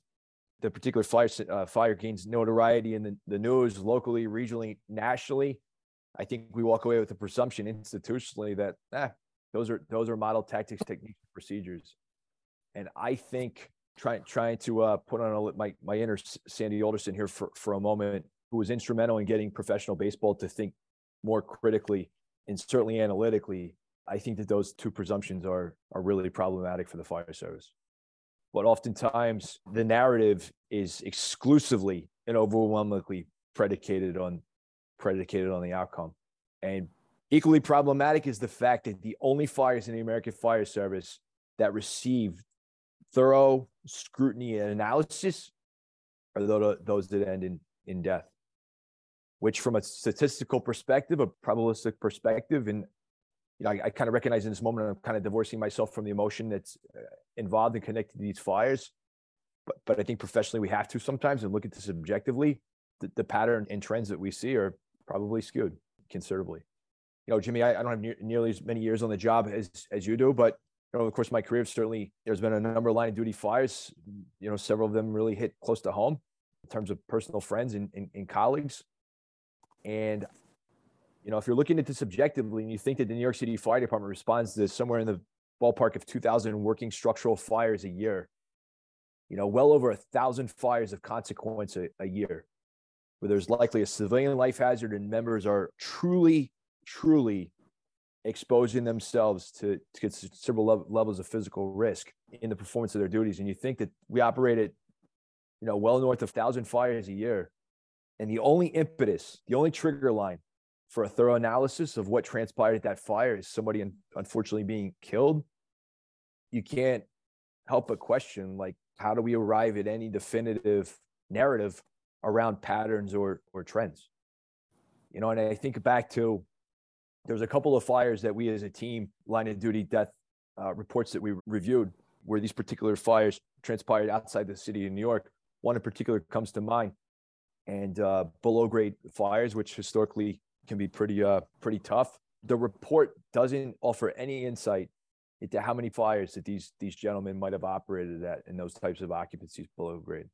The particular fire uh, fire gains notoriety in the, the news locally, regionally, nationally. I think we walk away with the presumption institutionally that eh, those are those are model tactics, techniques, procedures. And I think trying trying to uh, put on a, my my inner Sandy Alderson here for for a moment, who was instrumental in getting professional baseball to think more critically and certainly analytically. I think that those two presumptions are are really problematic for the fire service. But oftentimes the narrative is exclusively and overwhelmingly predicated on predicated on the outcome. And equally problematic is the fact that the only fires in the American Fire Service that receive thorough scrutiny and analysis are those that end in, in death, which from a statistical perspective, a probabilistic perspective, and you know, I, I kind of recognize in this moment I'm kind of divorcing myself from the emotion that's uh, involved and connected to these fires. But, but I think professionally we have to sometimes and look at this objectively. The, the pattern and trends that we see are probably skewed considerably. You know, Jimmy, I, I don't have ne- nearly as many years on the job as as you do, but you know, of course, my career certainly there's been a number of line of duty fires. You know, several of them really hit close to home in terms of personal friends and, and, and colleagues. And you know, if you're looking at this objectively and you think that the New York City Fire Department responds to somewhere in the ballpark of 2,000 working structural fires a year, you know, well over a thousand fires of consequence a, a year, where there's likely a civilian life hazard and members are truly, truly exposing themselves to, to considerable levels of physical risk in the performance of their duties. And you think that we operate at, you know, well north of thousand fires a year. And the only impetus, the only trigger line for a thorough analysis of what transpired at that fire is somebody unfortunately being killed. You can't help but question, like, how do we arrive at any definitive narrative around patterns or or trends? You know, and I think back to there's a couple of fires that we as a team, line of duty death uh, reports that we reviewed, where these particular fires transpired outside the city of New York. One in particular comes to mind, and uh, below grade fires, which historically can be pretty uh, pretty tough. The report doesn't offer any insight into how many fires that these these gentlemen might have operated at in those types of occupancies below grade.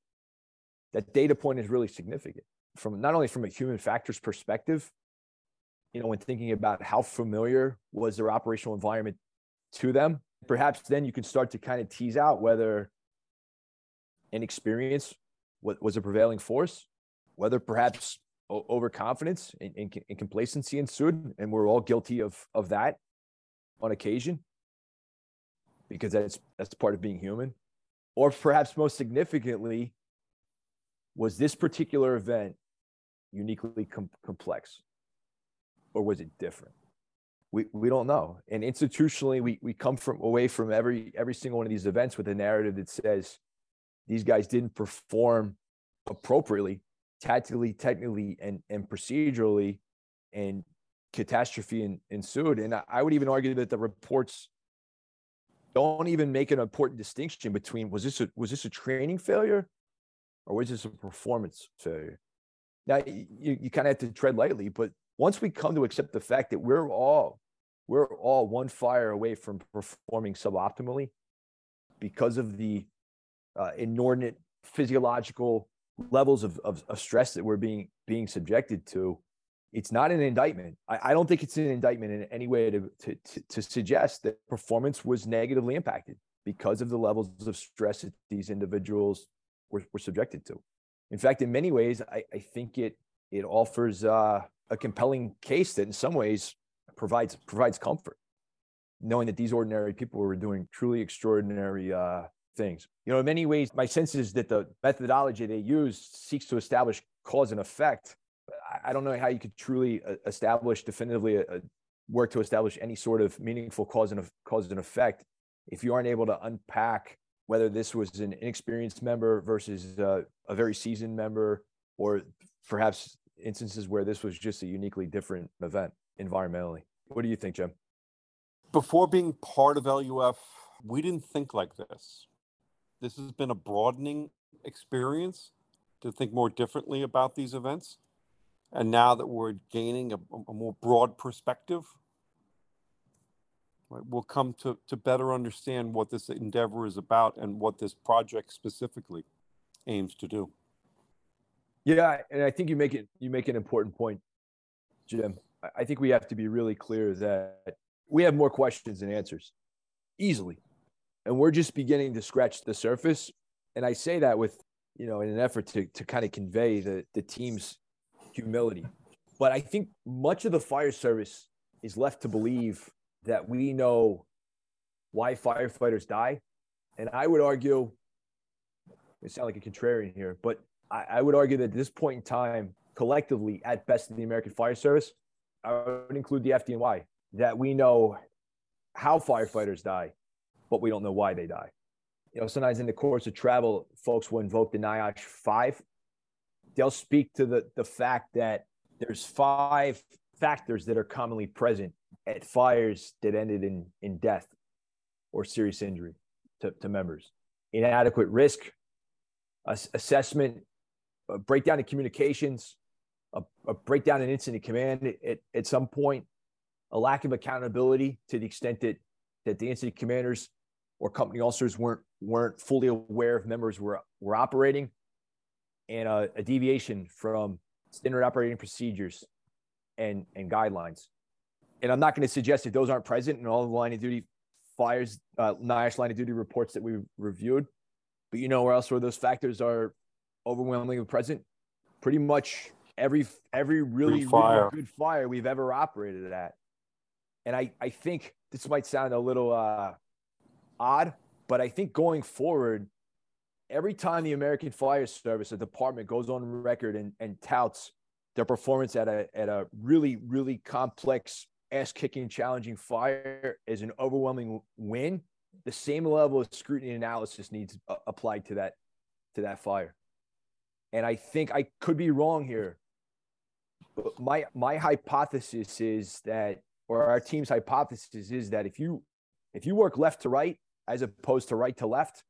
That data point is really significant from not only from a human factors perspective, you know, when thinking about how familiar was their operational environment to them, perhaps then you can start to kind of tease out whether inexperience was a prevailing force, whether perhaps overconfidence and, and, and, complacency ensued, and we're all guilty of of that on occasion, because that's that's part of being human, or perhaps most significantly, was this particular event uniquely com- complex, or was it different? We we don't know, and institutionally, we we come from away from every every single one of these events with a narrative that says these guys didn't perform appropriately tactically, technically, and and procedurally, and catastrophe in, ensued. And I would even argue that the reports don't even make an important distinction between was this a was this a training failure or was this a performance failure? Now you, you kind of have to tread lightly, but once we come to accept the fact that we're all we're all one fire away from performing suboptimally because of the uh, inordinate physiological levels of, of, of, stress that we're being being subjected to it's not an indictment. I, I don't think it's an indictment in any way to, to, to, to suggest that performance was negatively impacted because of the levels of stress that these individuals were, were subjected to. In fact in many ways i, I think it it offers uh, a compelling case that in some ways provides provides comfort knowing that these ordinary people were doing truly extraordinary uh, things. You know, in many ways, my sense is that the methodology they use seeks to establish cause and effect. I don't know how you could truly uh, establish definitively a, uh, a work to establish any sort of meaningful cause and cause and effect if you aren't able to unpack whether this was an inexperienced member versus uh, a very seasoned member, or perhaps instances where this was just a uniquely different event environmentally. What do you think, Jim? Before being part of LUF, we didn't think like this this has been a broadening experience to think more differently about these events. And now that we're gaining a, a more broad perspective, right, we'll come to, to better understand what this endeavor is about and what this project specifically aims to do. Yeah, and I think you make it you make an important point, Jim. I think we have to be really clear that we have more questions than answers, easily and we're just beginning to scratch the surface. And I say that with, you know, in an effort to, to kind of convey the, the team's humility. But I think much of the fire service is left to believe that we know why firefighters die. And I would argue, it sound like a contrarian here, but I, I would argue that at this point in time, collectively, at best in the American Fire Service, I would include the FDNY, that we know how firefighters die, but we don't know why they die. You know, sometimes in the course of travel, folks will invoke the NIOSH five. They'll speak to the, the fact that there's five factors that are commonly present at fires that ended in, in death or serious injury to, to members. Inadequate risk assessment, a breakdown in communications, a, a breakdown in incident command at, at some point, a lack of accountability to the extent that, that the incident commanders or company officers weren't weren't fully aware if members were were operating, and a, a deviation from standard operating procedures and and guidelines. And I'm not going to suggest that those aren't present in all the line of duty fires, uh, NIOSH line of duty reports that we reviewed. But you know where else where those factors are overwhelmingly present? Pretty much every every really, really good fire we've ever operated at. And I, I think this might sound a little uh, odd, but I think going forward, every time the American Fire Service, department, goes on record and, and touts their performance at a at a really really complex, ass kicking, challenging fire as an overwhelming win, the same level of scrutiny and analysis needs applied to that to that fire. And I think I could be wrong here, my my hypothesis is that, or our team's hypothesis is that if you if you work left to right as opposed to right to left,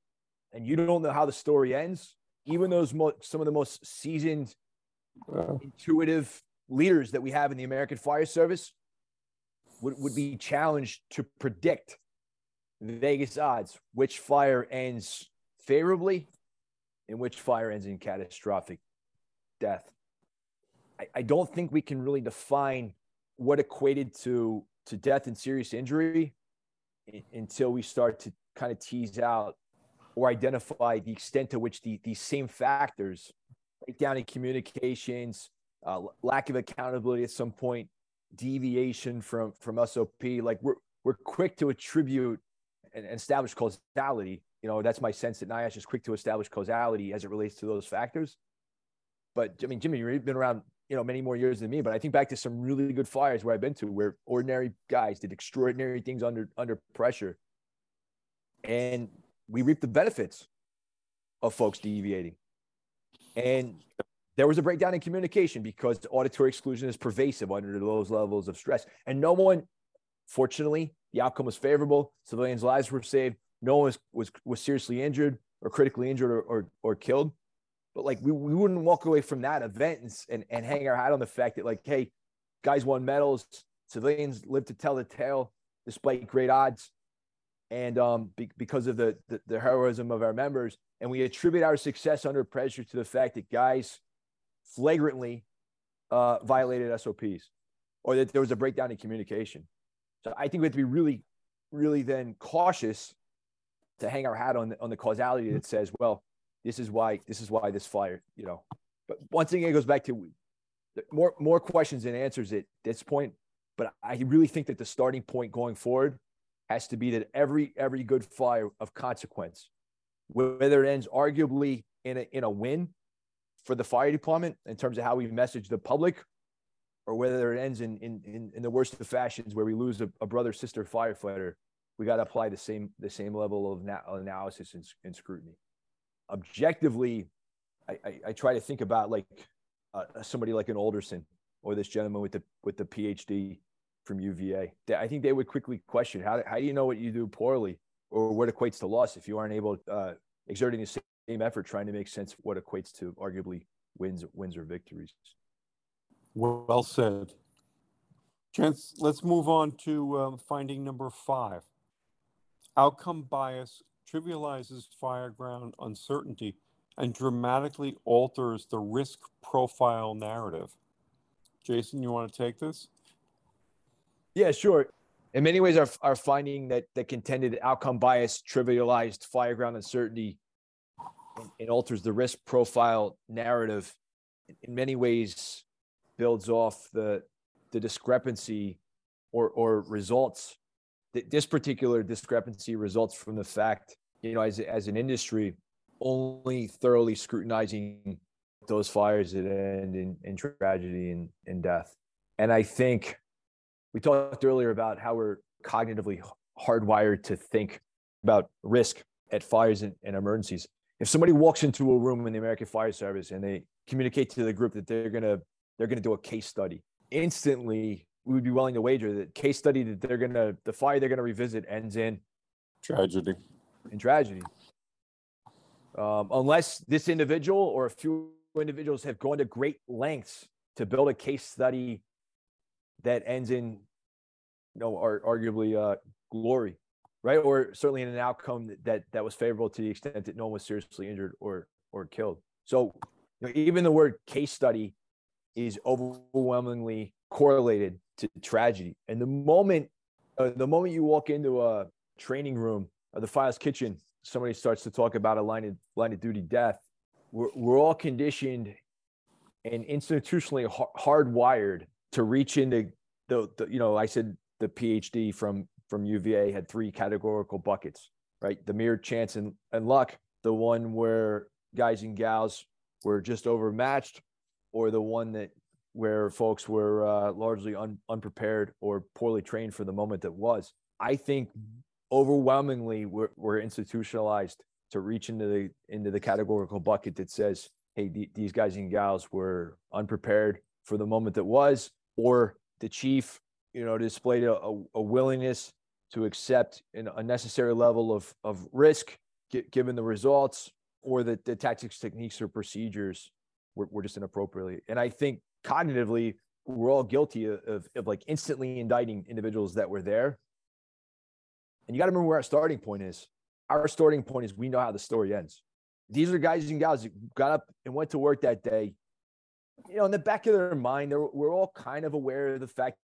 and you don't know how the story ends, even those mo- some of the most seasoned, intuitive leaders that we have in the American Fire Service would, would be challenged to predict Vegas odds, which fire ends favorably and which fire ends in catastrophic death. I, I don't think we can really define what equated to to death and serious injury until we start to kind of tease out or identify the extent to which the, these same factors, breakdown in communications, uh, lack of accountability at some point, deviation from from SOP, like we're we're quick to attribute and, establish causality. You know, that's my sense that NIOSH is quick to establish causality as it relates to those factors. But I mean, Jimmy, you've been around you know many more years than me but i think back to some really good fires where i've been to where ordinary guys did extraordinary things under under pressure and we reap the benefits of folks deviating. And there was a breakdown in communication because auditory exclusion is pervasive under those levels of stress. And no one fortunately the outcome was favorable. Civilians lives were saved. No one was was, was seriously injured or critically injured or, or, or killed. But like we, we wouldn't walk away from that event and, and, and hang our hat on the fact that like, hey, guys won medals, civilians live to tell the tale despite great odds. And um, be, because of the, the, the heroism of our members, and we attribute our success under pressure to the fact that guys flagrantly uh, violated SOPs, or that there was a breakdown in communication. So I think we have to be really, really then cautious to hang our hat on the, on the causality that says, well, this is why this is why this fire, you know. But once again, it goes back to more more questions than answers at this point. But I really think that the starting point going forward has to be that every every good fire of consequence, whether it ends arguably in a in a win for the fire department in terms of how we message the public, or whether it ends in in in, the worst of fashions where we lose a, a brother sister firefighter, we got to apply the same the same level of na- analysis and, and scrutiny. Objectively, I, I, I try to think about like uh, somebody like an Alderson or this gentleman with the with the PhD from UVA. I think they would quickly question how how do you know what you do poorly or what equates to loss if you aren't able uh, exerting the same effort trying to make sense of what equates to arguably wins wins or victories. Well said. Chance, let's move on to um, finding number five. Outcome bias trivializes fireground uncertainty and dramatically alters the risk profile narrative. Jason, you want to take this? Yeah, sure. In many ways, our, our finding that the contended outcome bias trivialized fireground uncertainty and, and alters the risk profile narrative in many ways builds off the the discrepancy or or results that this particular discrepancy results from the fact, you know, as, as an industry, only thoroughly scrutinizing those fires that end in, in tragedy and, and death. And I think we talked earlier about how we're cognitively hardwired to think about risk at fires and, and emergencies. If somebody walks into a room in the American Fire Service and they communicate to the group that they're gonna they're gonna do a case study, instantly we would be willing to wager that case study that they're gonna the fire they're gonna revisit ends in tragedy. In tragedy, um, unless this individual or a few individuals have gone to great lengths to build a case study that ends in, you know, ar- arguably uh, glory, right? Or certainly in an outcome that, that was favorable to the extent that no one was seriously injured or or killed. So, you know, even the word case study is overwhelmingly correlated to tragedy. And the moment, uh, the moment you walk into a training room or the files kitchen, somebody starts to talk about a line of line of duty death. We're we're all conditioned and institutionally hardwired to reach into the, the you know I said the PhD from from UVA had three categorical buckets, right? The mere chance and, and luck, the one where guys and gals were just overmatched, or the one that where folks were uh, largely un, unprepared or poorly trained for the moment that was. I think overwhelmingly we're, we're institutionalized to reach into the into the categorical bucket that says, "Hey, these guys and gals were unprepared for the moment that was, or the chief, you know, displayed a, a willingness to accept an unnecessary level of, of risk given the results, or that the tactics, techniques, or procedures were, were just inappropriately. And I think cognitively, we're all guilty of, of, of like instantly indicting individuals that were there. And you got to remember where our starting point is. Our starting point is we know how the story ends. These are guys and gals that got up and went to work that day. You know, in the back of their mind, we're all kind of aware of the fact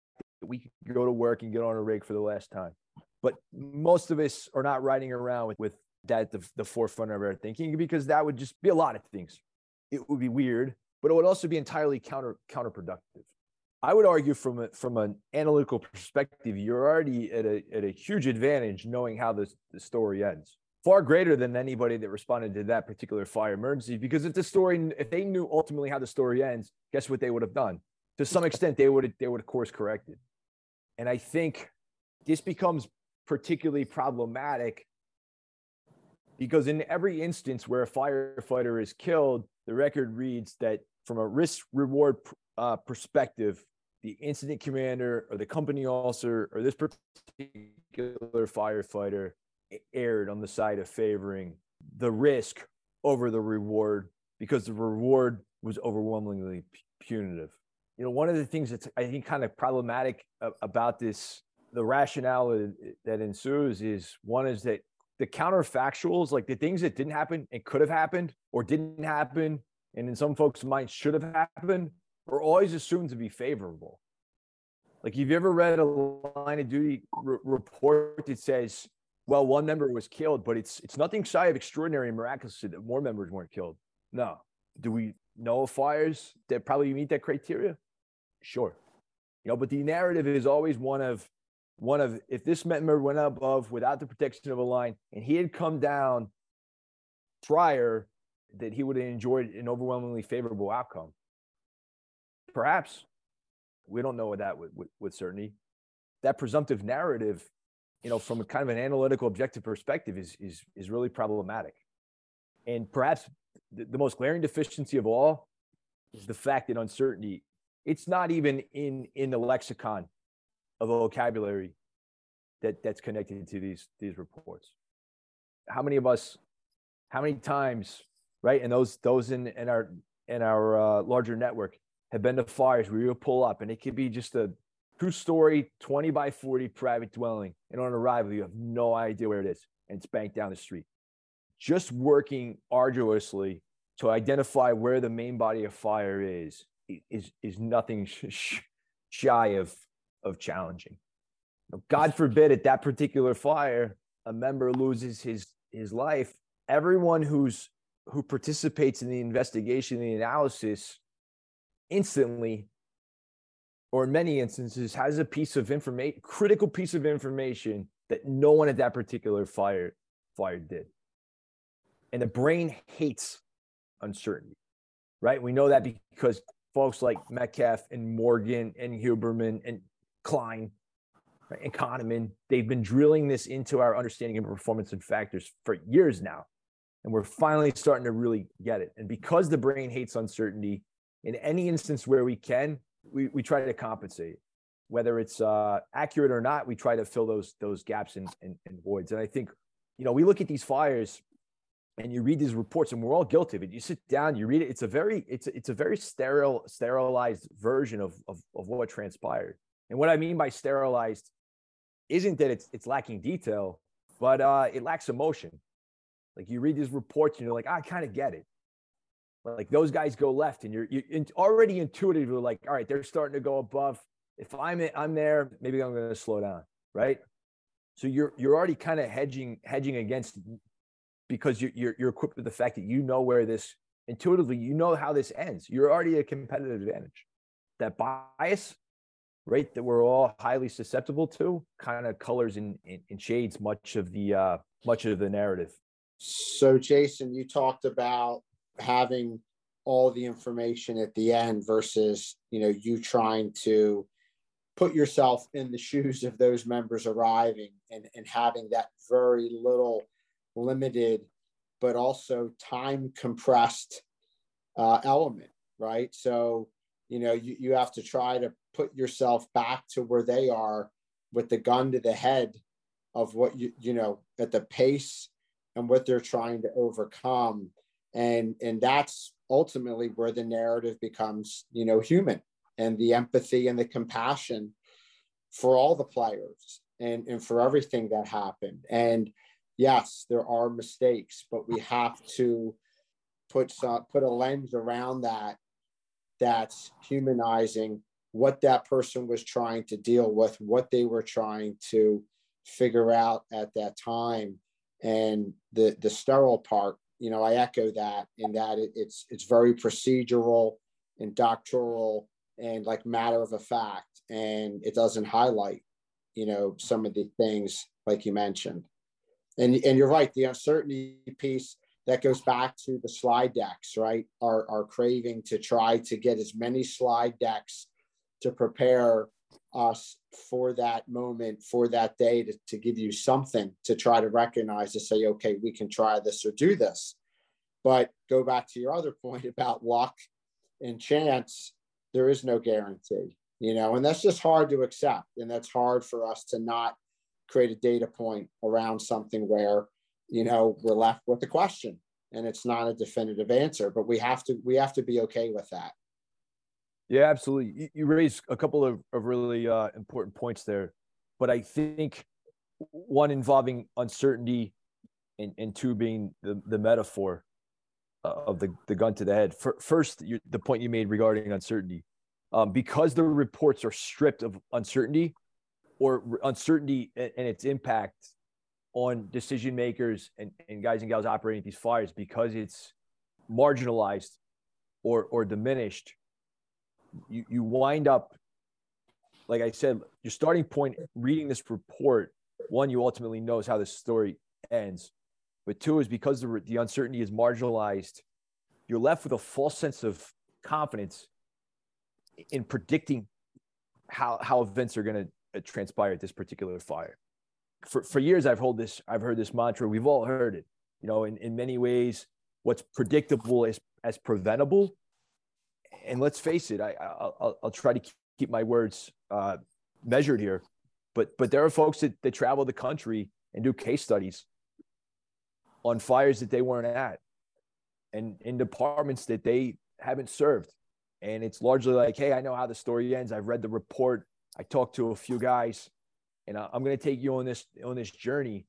that we could go to work and get on a rig for the last time. But most of us are not riding around with, with that the, the forefront of our thinking because that would just be a lot of things. It would be weird, but it would also be entirely counter counterproductive. I would argue from a, from an analytical perspective, you're already at a at a huge advantage knowing how this the story ends. Far greater than anybody that responded to that particular fire emergency. Because if the story, if they knew ultimately how the story ends, guess what they would have done? To some extent, they would have, they would have course corrected. And I think this becomes particularly problematic because in every instance where a firefighter is killed, the record reads that from a risk reward uh, perspective, the incident commander or the company officer or this particular firefighter erred on the side of favoring the risk over the reward because the reward was overwhelmingly punitive. You know, one of the things that's I think kind of problematic about this, the rationale that ensues is one is that the counterfactuals, like the things that didn't happen and could have happened or didn't happen, and in some folks' minds should have happened, are always assumed to be favorable. Like, you've ever read a line of duty r- report that says, well, one member was killed, but it's it's nothing shy of extraordinary and miraculous that more members weren't killed. No. Do we know of fires that probably meet that criteria? Sure. You know, but the narrative is always one of one of if this member went above without the protection of a line and he had come down prior, that he would have enjoyed an overwhelmingly favorable outcome. Perhaps we don't know that with, with, with certainty. That presumptive narrative, you know, from a kind of an analytical, objective perspective, is is is really problematic. And perhaps the, the most glaring deficiency of all is the fact that uncertainty it's not even in in the lexicon of a vocabulary that that's connected to these these reports how many of us how many times right and those those in in our in our uh, larger network have been to fires where you pull up and it could be just a two story 20 by 40 private dwelling and on arrival you have no idea where it is and it's banked down the street. Just working arduously to identify where the main body of fire is is is nothing shy of of challenging. God forbid at that particular fire a member loses his his life everyone who's who participates in the investigation the analysis instantly or in many instances has a piece of information critical piece of information that no one at that particular fire fire did. And the brain hates uncertainty right? We know that because folks like Metcalfe and morgan and huberman and klein right, and kahneman they've been drilling this into our understanding of performance and factors for years now. And we're finally starting to really get it. And because the brain hates uncertainty in any instance where we can, we, we try to compensate. Whether it's uh, accurate or not, we try to fill those those gaps and, and, and voids. And I think, you know, we look at these fires and you read these reports and we're all guilty of it. You sit down, you read it. It's a very, it's, it's a very sterile, sterilized version of, of, of what transpired. And what I mean by sterilized isn't that it's, it's lacking detail, but uh, it lacks emotion. Like you read these reports and you're like, I kind of get it. Like those guys go left, and you're you're already intuitively like, all right, they're starting to go above. If I'm I'm there, maybe I'm going to slow down, right? So you're you're already kind of hedging hedging against because you're, you're you're equipped with the fact that you know where this intuitively you know how this ends. You're already a competitive advantage. That bias, right, that we're all highly susceptible to, kind of colors and, and, shades much of the uh, much of the narrative. So, Jason, you talked about having all the information at the end versus you know you trying to put yourself in the shoes of those members arriving and, and having that very little limited but also time compressed uh, element right? So you know you, you have to try to put yourself back to where they are with the gun to the head of what you you know at the pace and what they're trying to overcome and and that's ultimately where the narrative becomes you know human and the empathy and the compassion for all the players and and for everything that happened. And yes there are mistakes but we have to put some put a lens around that that's humanizing what that person was trying to deal with what they were trying to figure out at that time. And the the sterile part you know i echo that in that it, it's it's very procedural and doctoral and like matter of a fact and it doesn't highlight you know some of the things like you mentioned. And and you're right the uncertainty piece that goes back to the slide decks right our, our craving to try to get as many slide decks to prepare us for that moment, for that day, to, to give you something to try to recognize to say, okay, we can try this or do this. But go back to your other point about luck and chance, there is no guarantee, you know, and that's just hard to accept. And that's hard for us to not create a data point around something where, you know, we're left with a question and it's not a definitive answer, but we have to, we have to be okay with that. Yeah, absolutely. You, you raised a couple of, of really uh, important points there, but I think one involving uncertainty and, and two being the, the metaphor uh, of the, the gun to the head. First, you, the point you made regarding uncertainty, um, because the reports are stripped of uncertainty or uncertainty and, and its impact on decision makers and, and guys and gals operating these fires, because it's marginalized or, or diminished you, you wind up, like I said, your starting point reading this report, one, you ultimately knows how this story ends. But two is because the, the uncertainty is marginalized, you're left with a false sense of confidence in predicting how, how events are going to uh, transpire at this particular fire. For, for years, I've heard this, I've heard this mantra. We've all heard it. You know, in, in many ways, what's predictable is as preventable and let's face it, I, I'll, I'll try to keep my words uh, measured here, but but there are folks that, that travel the country and do case studies on fires that they weren't at, and in departments that they haven't served, and it's largely like, hey, I know how the story ends. I've read the report. I talked to a few guys, and I'm going to take you on this on this journey,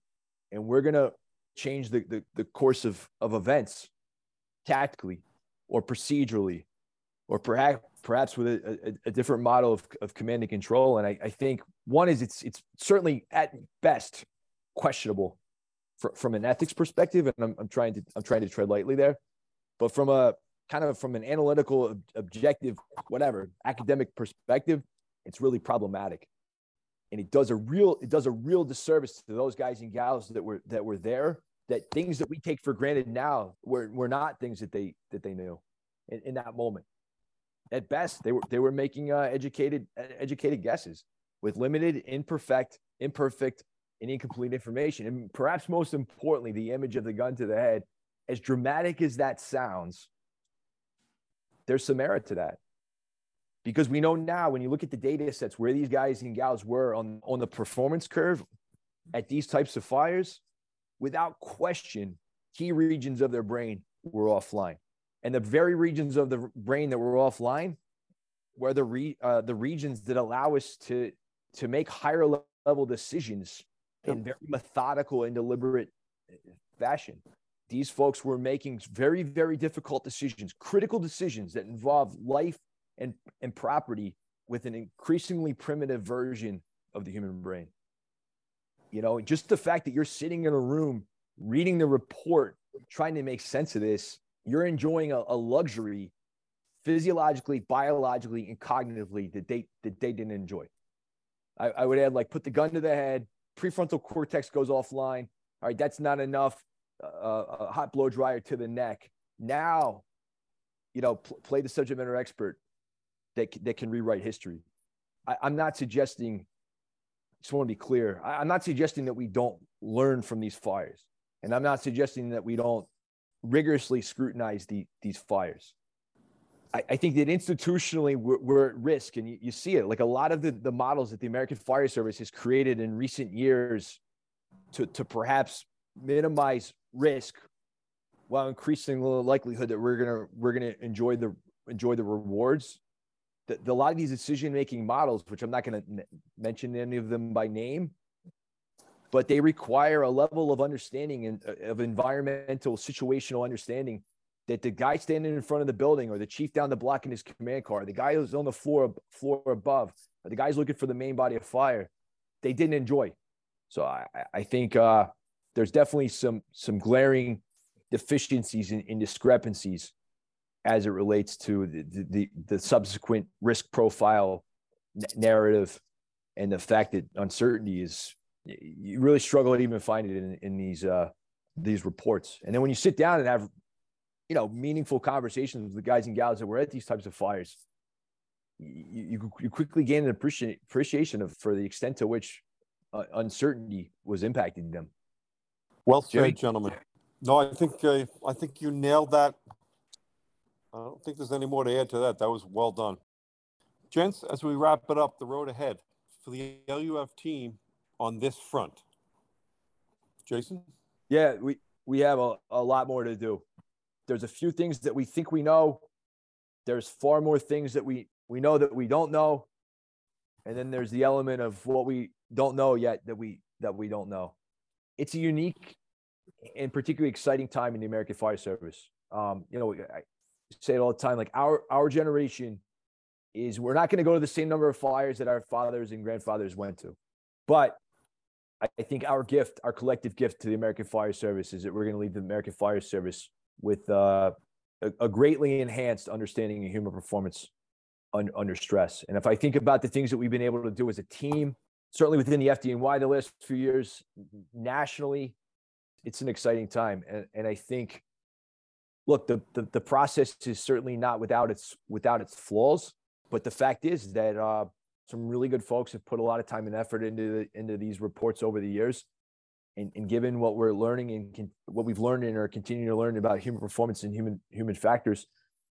and we're going to change the, the the course of of events tactically or procedurally or perhaps perhaps with a, a, a, different model of, of command and control. And I, I, think one is it's it's certainly at best questionable for, from an ethics perspective, and I'm, I'm trying to I'm trying to tread lightly there, but from a kind of from an analytical, objective, whatever academic perspective, it's really problematic, and it does a real it does a real disservice to those guys and gals that were that were there. That things that we take for granted now were, were not things that they that they knew in, in that moment at best they were they were making uh, educated educated guesses with limited imperfect imperfect and incomplete information. And perhaps most importantly the image of the gun to the head as dramatic as that sounds there's some merit to that. Because we know now when you look at the data sets where these guys and gals were on on the performance curve at these types of fires without question key regions of their brain were offline and the very regions of the brain that were offline were the re, uh, the regions that allow us to to make higher level decisions in very methodical and deliberate uh, fashion. These folks were making very very difficult decisions, critical decisions that involve life and and property with an increasingly primitive version of the human brain. You know, just the fact that you're sitting in a room reading the report, trying to make sense of this you're enjoying a, a luxury physiologically, biologically, and cognitively that they that they didn't enjoy. I, I, would add like put the gun to the head, prefrontal cortex goes offline. All right, that's not enough. Uh, a hot blow dryer to the neck. Now, you know, pl- play the subject matter expert that that can rewrite history. I, am not suggesting. Just want to be clear. I, I'm not suggesting that we don't learn from these fires, and I'm not suggesting that we don't rigorously scrutinize the, these fires. I, I think that institutionally we're, we're at risk, and you, you, see it. Like a lot of the, the models that the American Fire Service has created in recent years to, to perhaps minimize risk while increasing the likelihood that we're gonna we're gonna enjoy the enjoy the rewards. The, the a lot of these decision making models, which I'm not n- mention any of them by name, but they require a level of understanding and uh, of environmental situational understanding that the guy standing in front of the building or the chief down the block in his command car, the guy who's on the floor floor above, the guys looking for the main body of fire, they didn't enjoy. So I, I think uh, there's definitely some some glaring deficiencies and, discrepancies as it relates to the, the, the subsequent risk profile narrative and the fact that uncertainty is you really struggle to even find it in, in these uh, these reports. And then when you sit down and have you know meaningful conversations with the guys and gals that were at these types of fires, you, you, you quickly gain an appreciation appreciation of for the extent to which uh, uncertainty was impacting them. Well said, gentlemen. No, I think uh, I think you nailed that. I don't think there's any more to add to that. That was well done. Gents, as we wrap it up, the road ahead for the LUF team on this front. Jason? Yeah, we, we have a, a lot more to do. There's a few things that we think we know. There's far more things that we, we know that we don't know. And then there's the element of what we don't know yet that we that we don't know. It's a unique and particularly exciting time in the American Fire Service. Um, you know, I say it all the time. Like our our generation is we're not going to go to the same number of fires that our fathers and grandfathers went to, but I think our gift, our collective gift to the American Fire Service, is that we're going to leave the American Fire Service with uh, a, a, greatly enhanced understanding of human performance un, under stress. And if I think about the things that we've been able to do as a team, certainly within the FDNY the last few years, nationally, it's an exciting time. And, and I think, look, the, the, the process is certainly not without its without its flaws, but the fact is that uh, some really good folks have put a lot of time and effort into the, into these reports over the years. And, and given what we're learning and what we've learned and are continuing to learn about human performance and human human factors,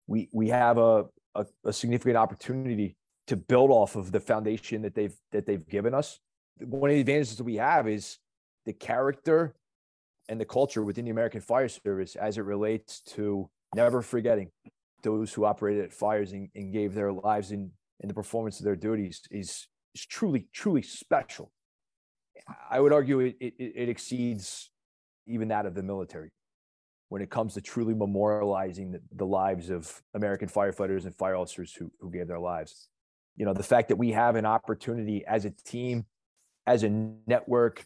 we we have a, a, a significant opportunity to build off of the foundation that they've that they've given us. One of the advantages that we have is the character and the culture within the American Fire Service as it relates to never forgetting those who operated at fires and, and gave their lives in, in the performance of their duties is, is truly, truly special. I would argue it, it, it exceeds even that of the military when it comes to truly memorializing the, the, lives of American firefighters and fire officers who, who gave their lives. You know, the fact that we have an opportunity as a team, as a network,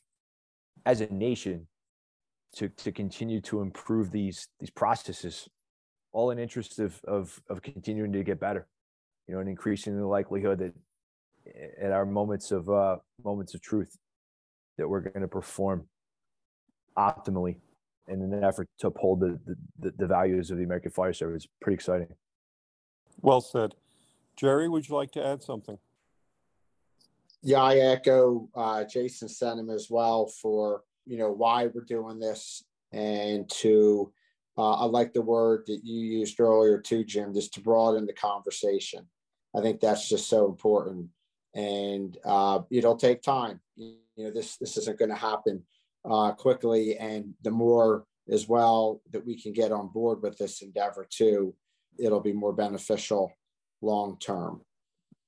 as a nation to to continue to improve these these processes, all in interest of of of continuing to get better, you know, and increasing the likelihood that at our moments of uh, moments of truth that we're going to perform optimally in an effort to uphold the, the, the values of the American Fire Service. Pretty exciting. Well said. Jerry, would you like to add something? Yeah, I echo uh, Jason's sentiment as well for you know why we're doing this and to uh, i like the word that you used earlier too jim just to broaden the conversation i think that's just so important and uh, it'll take time you know this this isn't going to happen uh, quickly and the more as well that we can get on board with this endeavor too it'll be more beneficial long term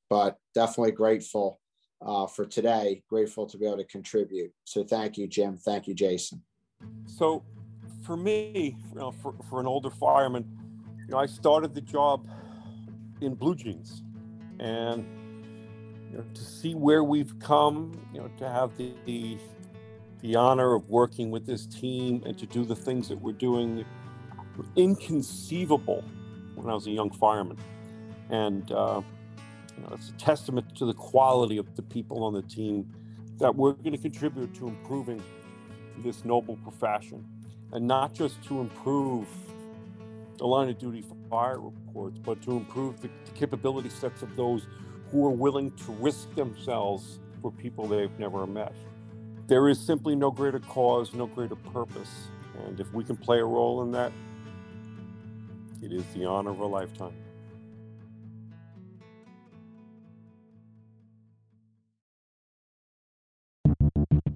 but definitely grateful uh, for today. Grateful to be able to contribute. So thank you, Jim. Thank you, Jason. So for me, you know, for, for an older fireman, you know, I started the job in blue jeans and you know, to see where we've come, you know, to have the, the, the honor of working with this team and to do the things that we're doing were inconceivable when I was a young fireman. And uh, you know, it's a testament to the quality of the people on the team that we're going to contribute to improving this noble profession and not just to improve the line of duty fire reports, but to improve the, the capability sets of those who are willing to risk themselves for people they've never met. There is simply no greater cause, no greater purpose. And if we can play a role in that, it is the honor of a lifetime.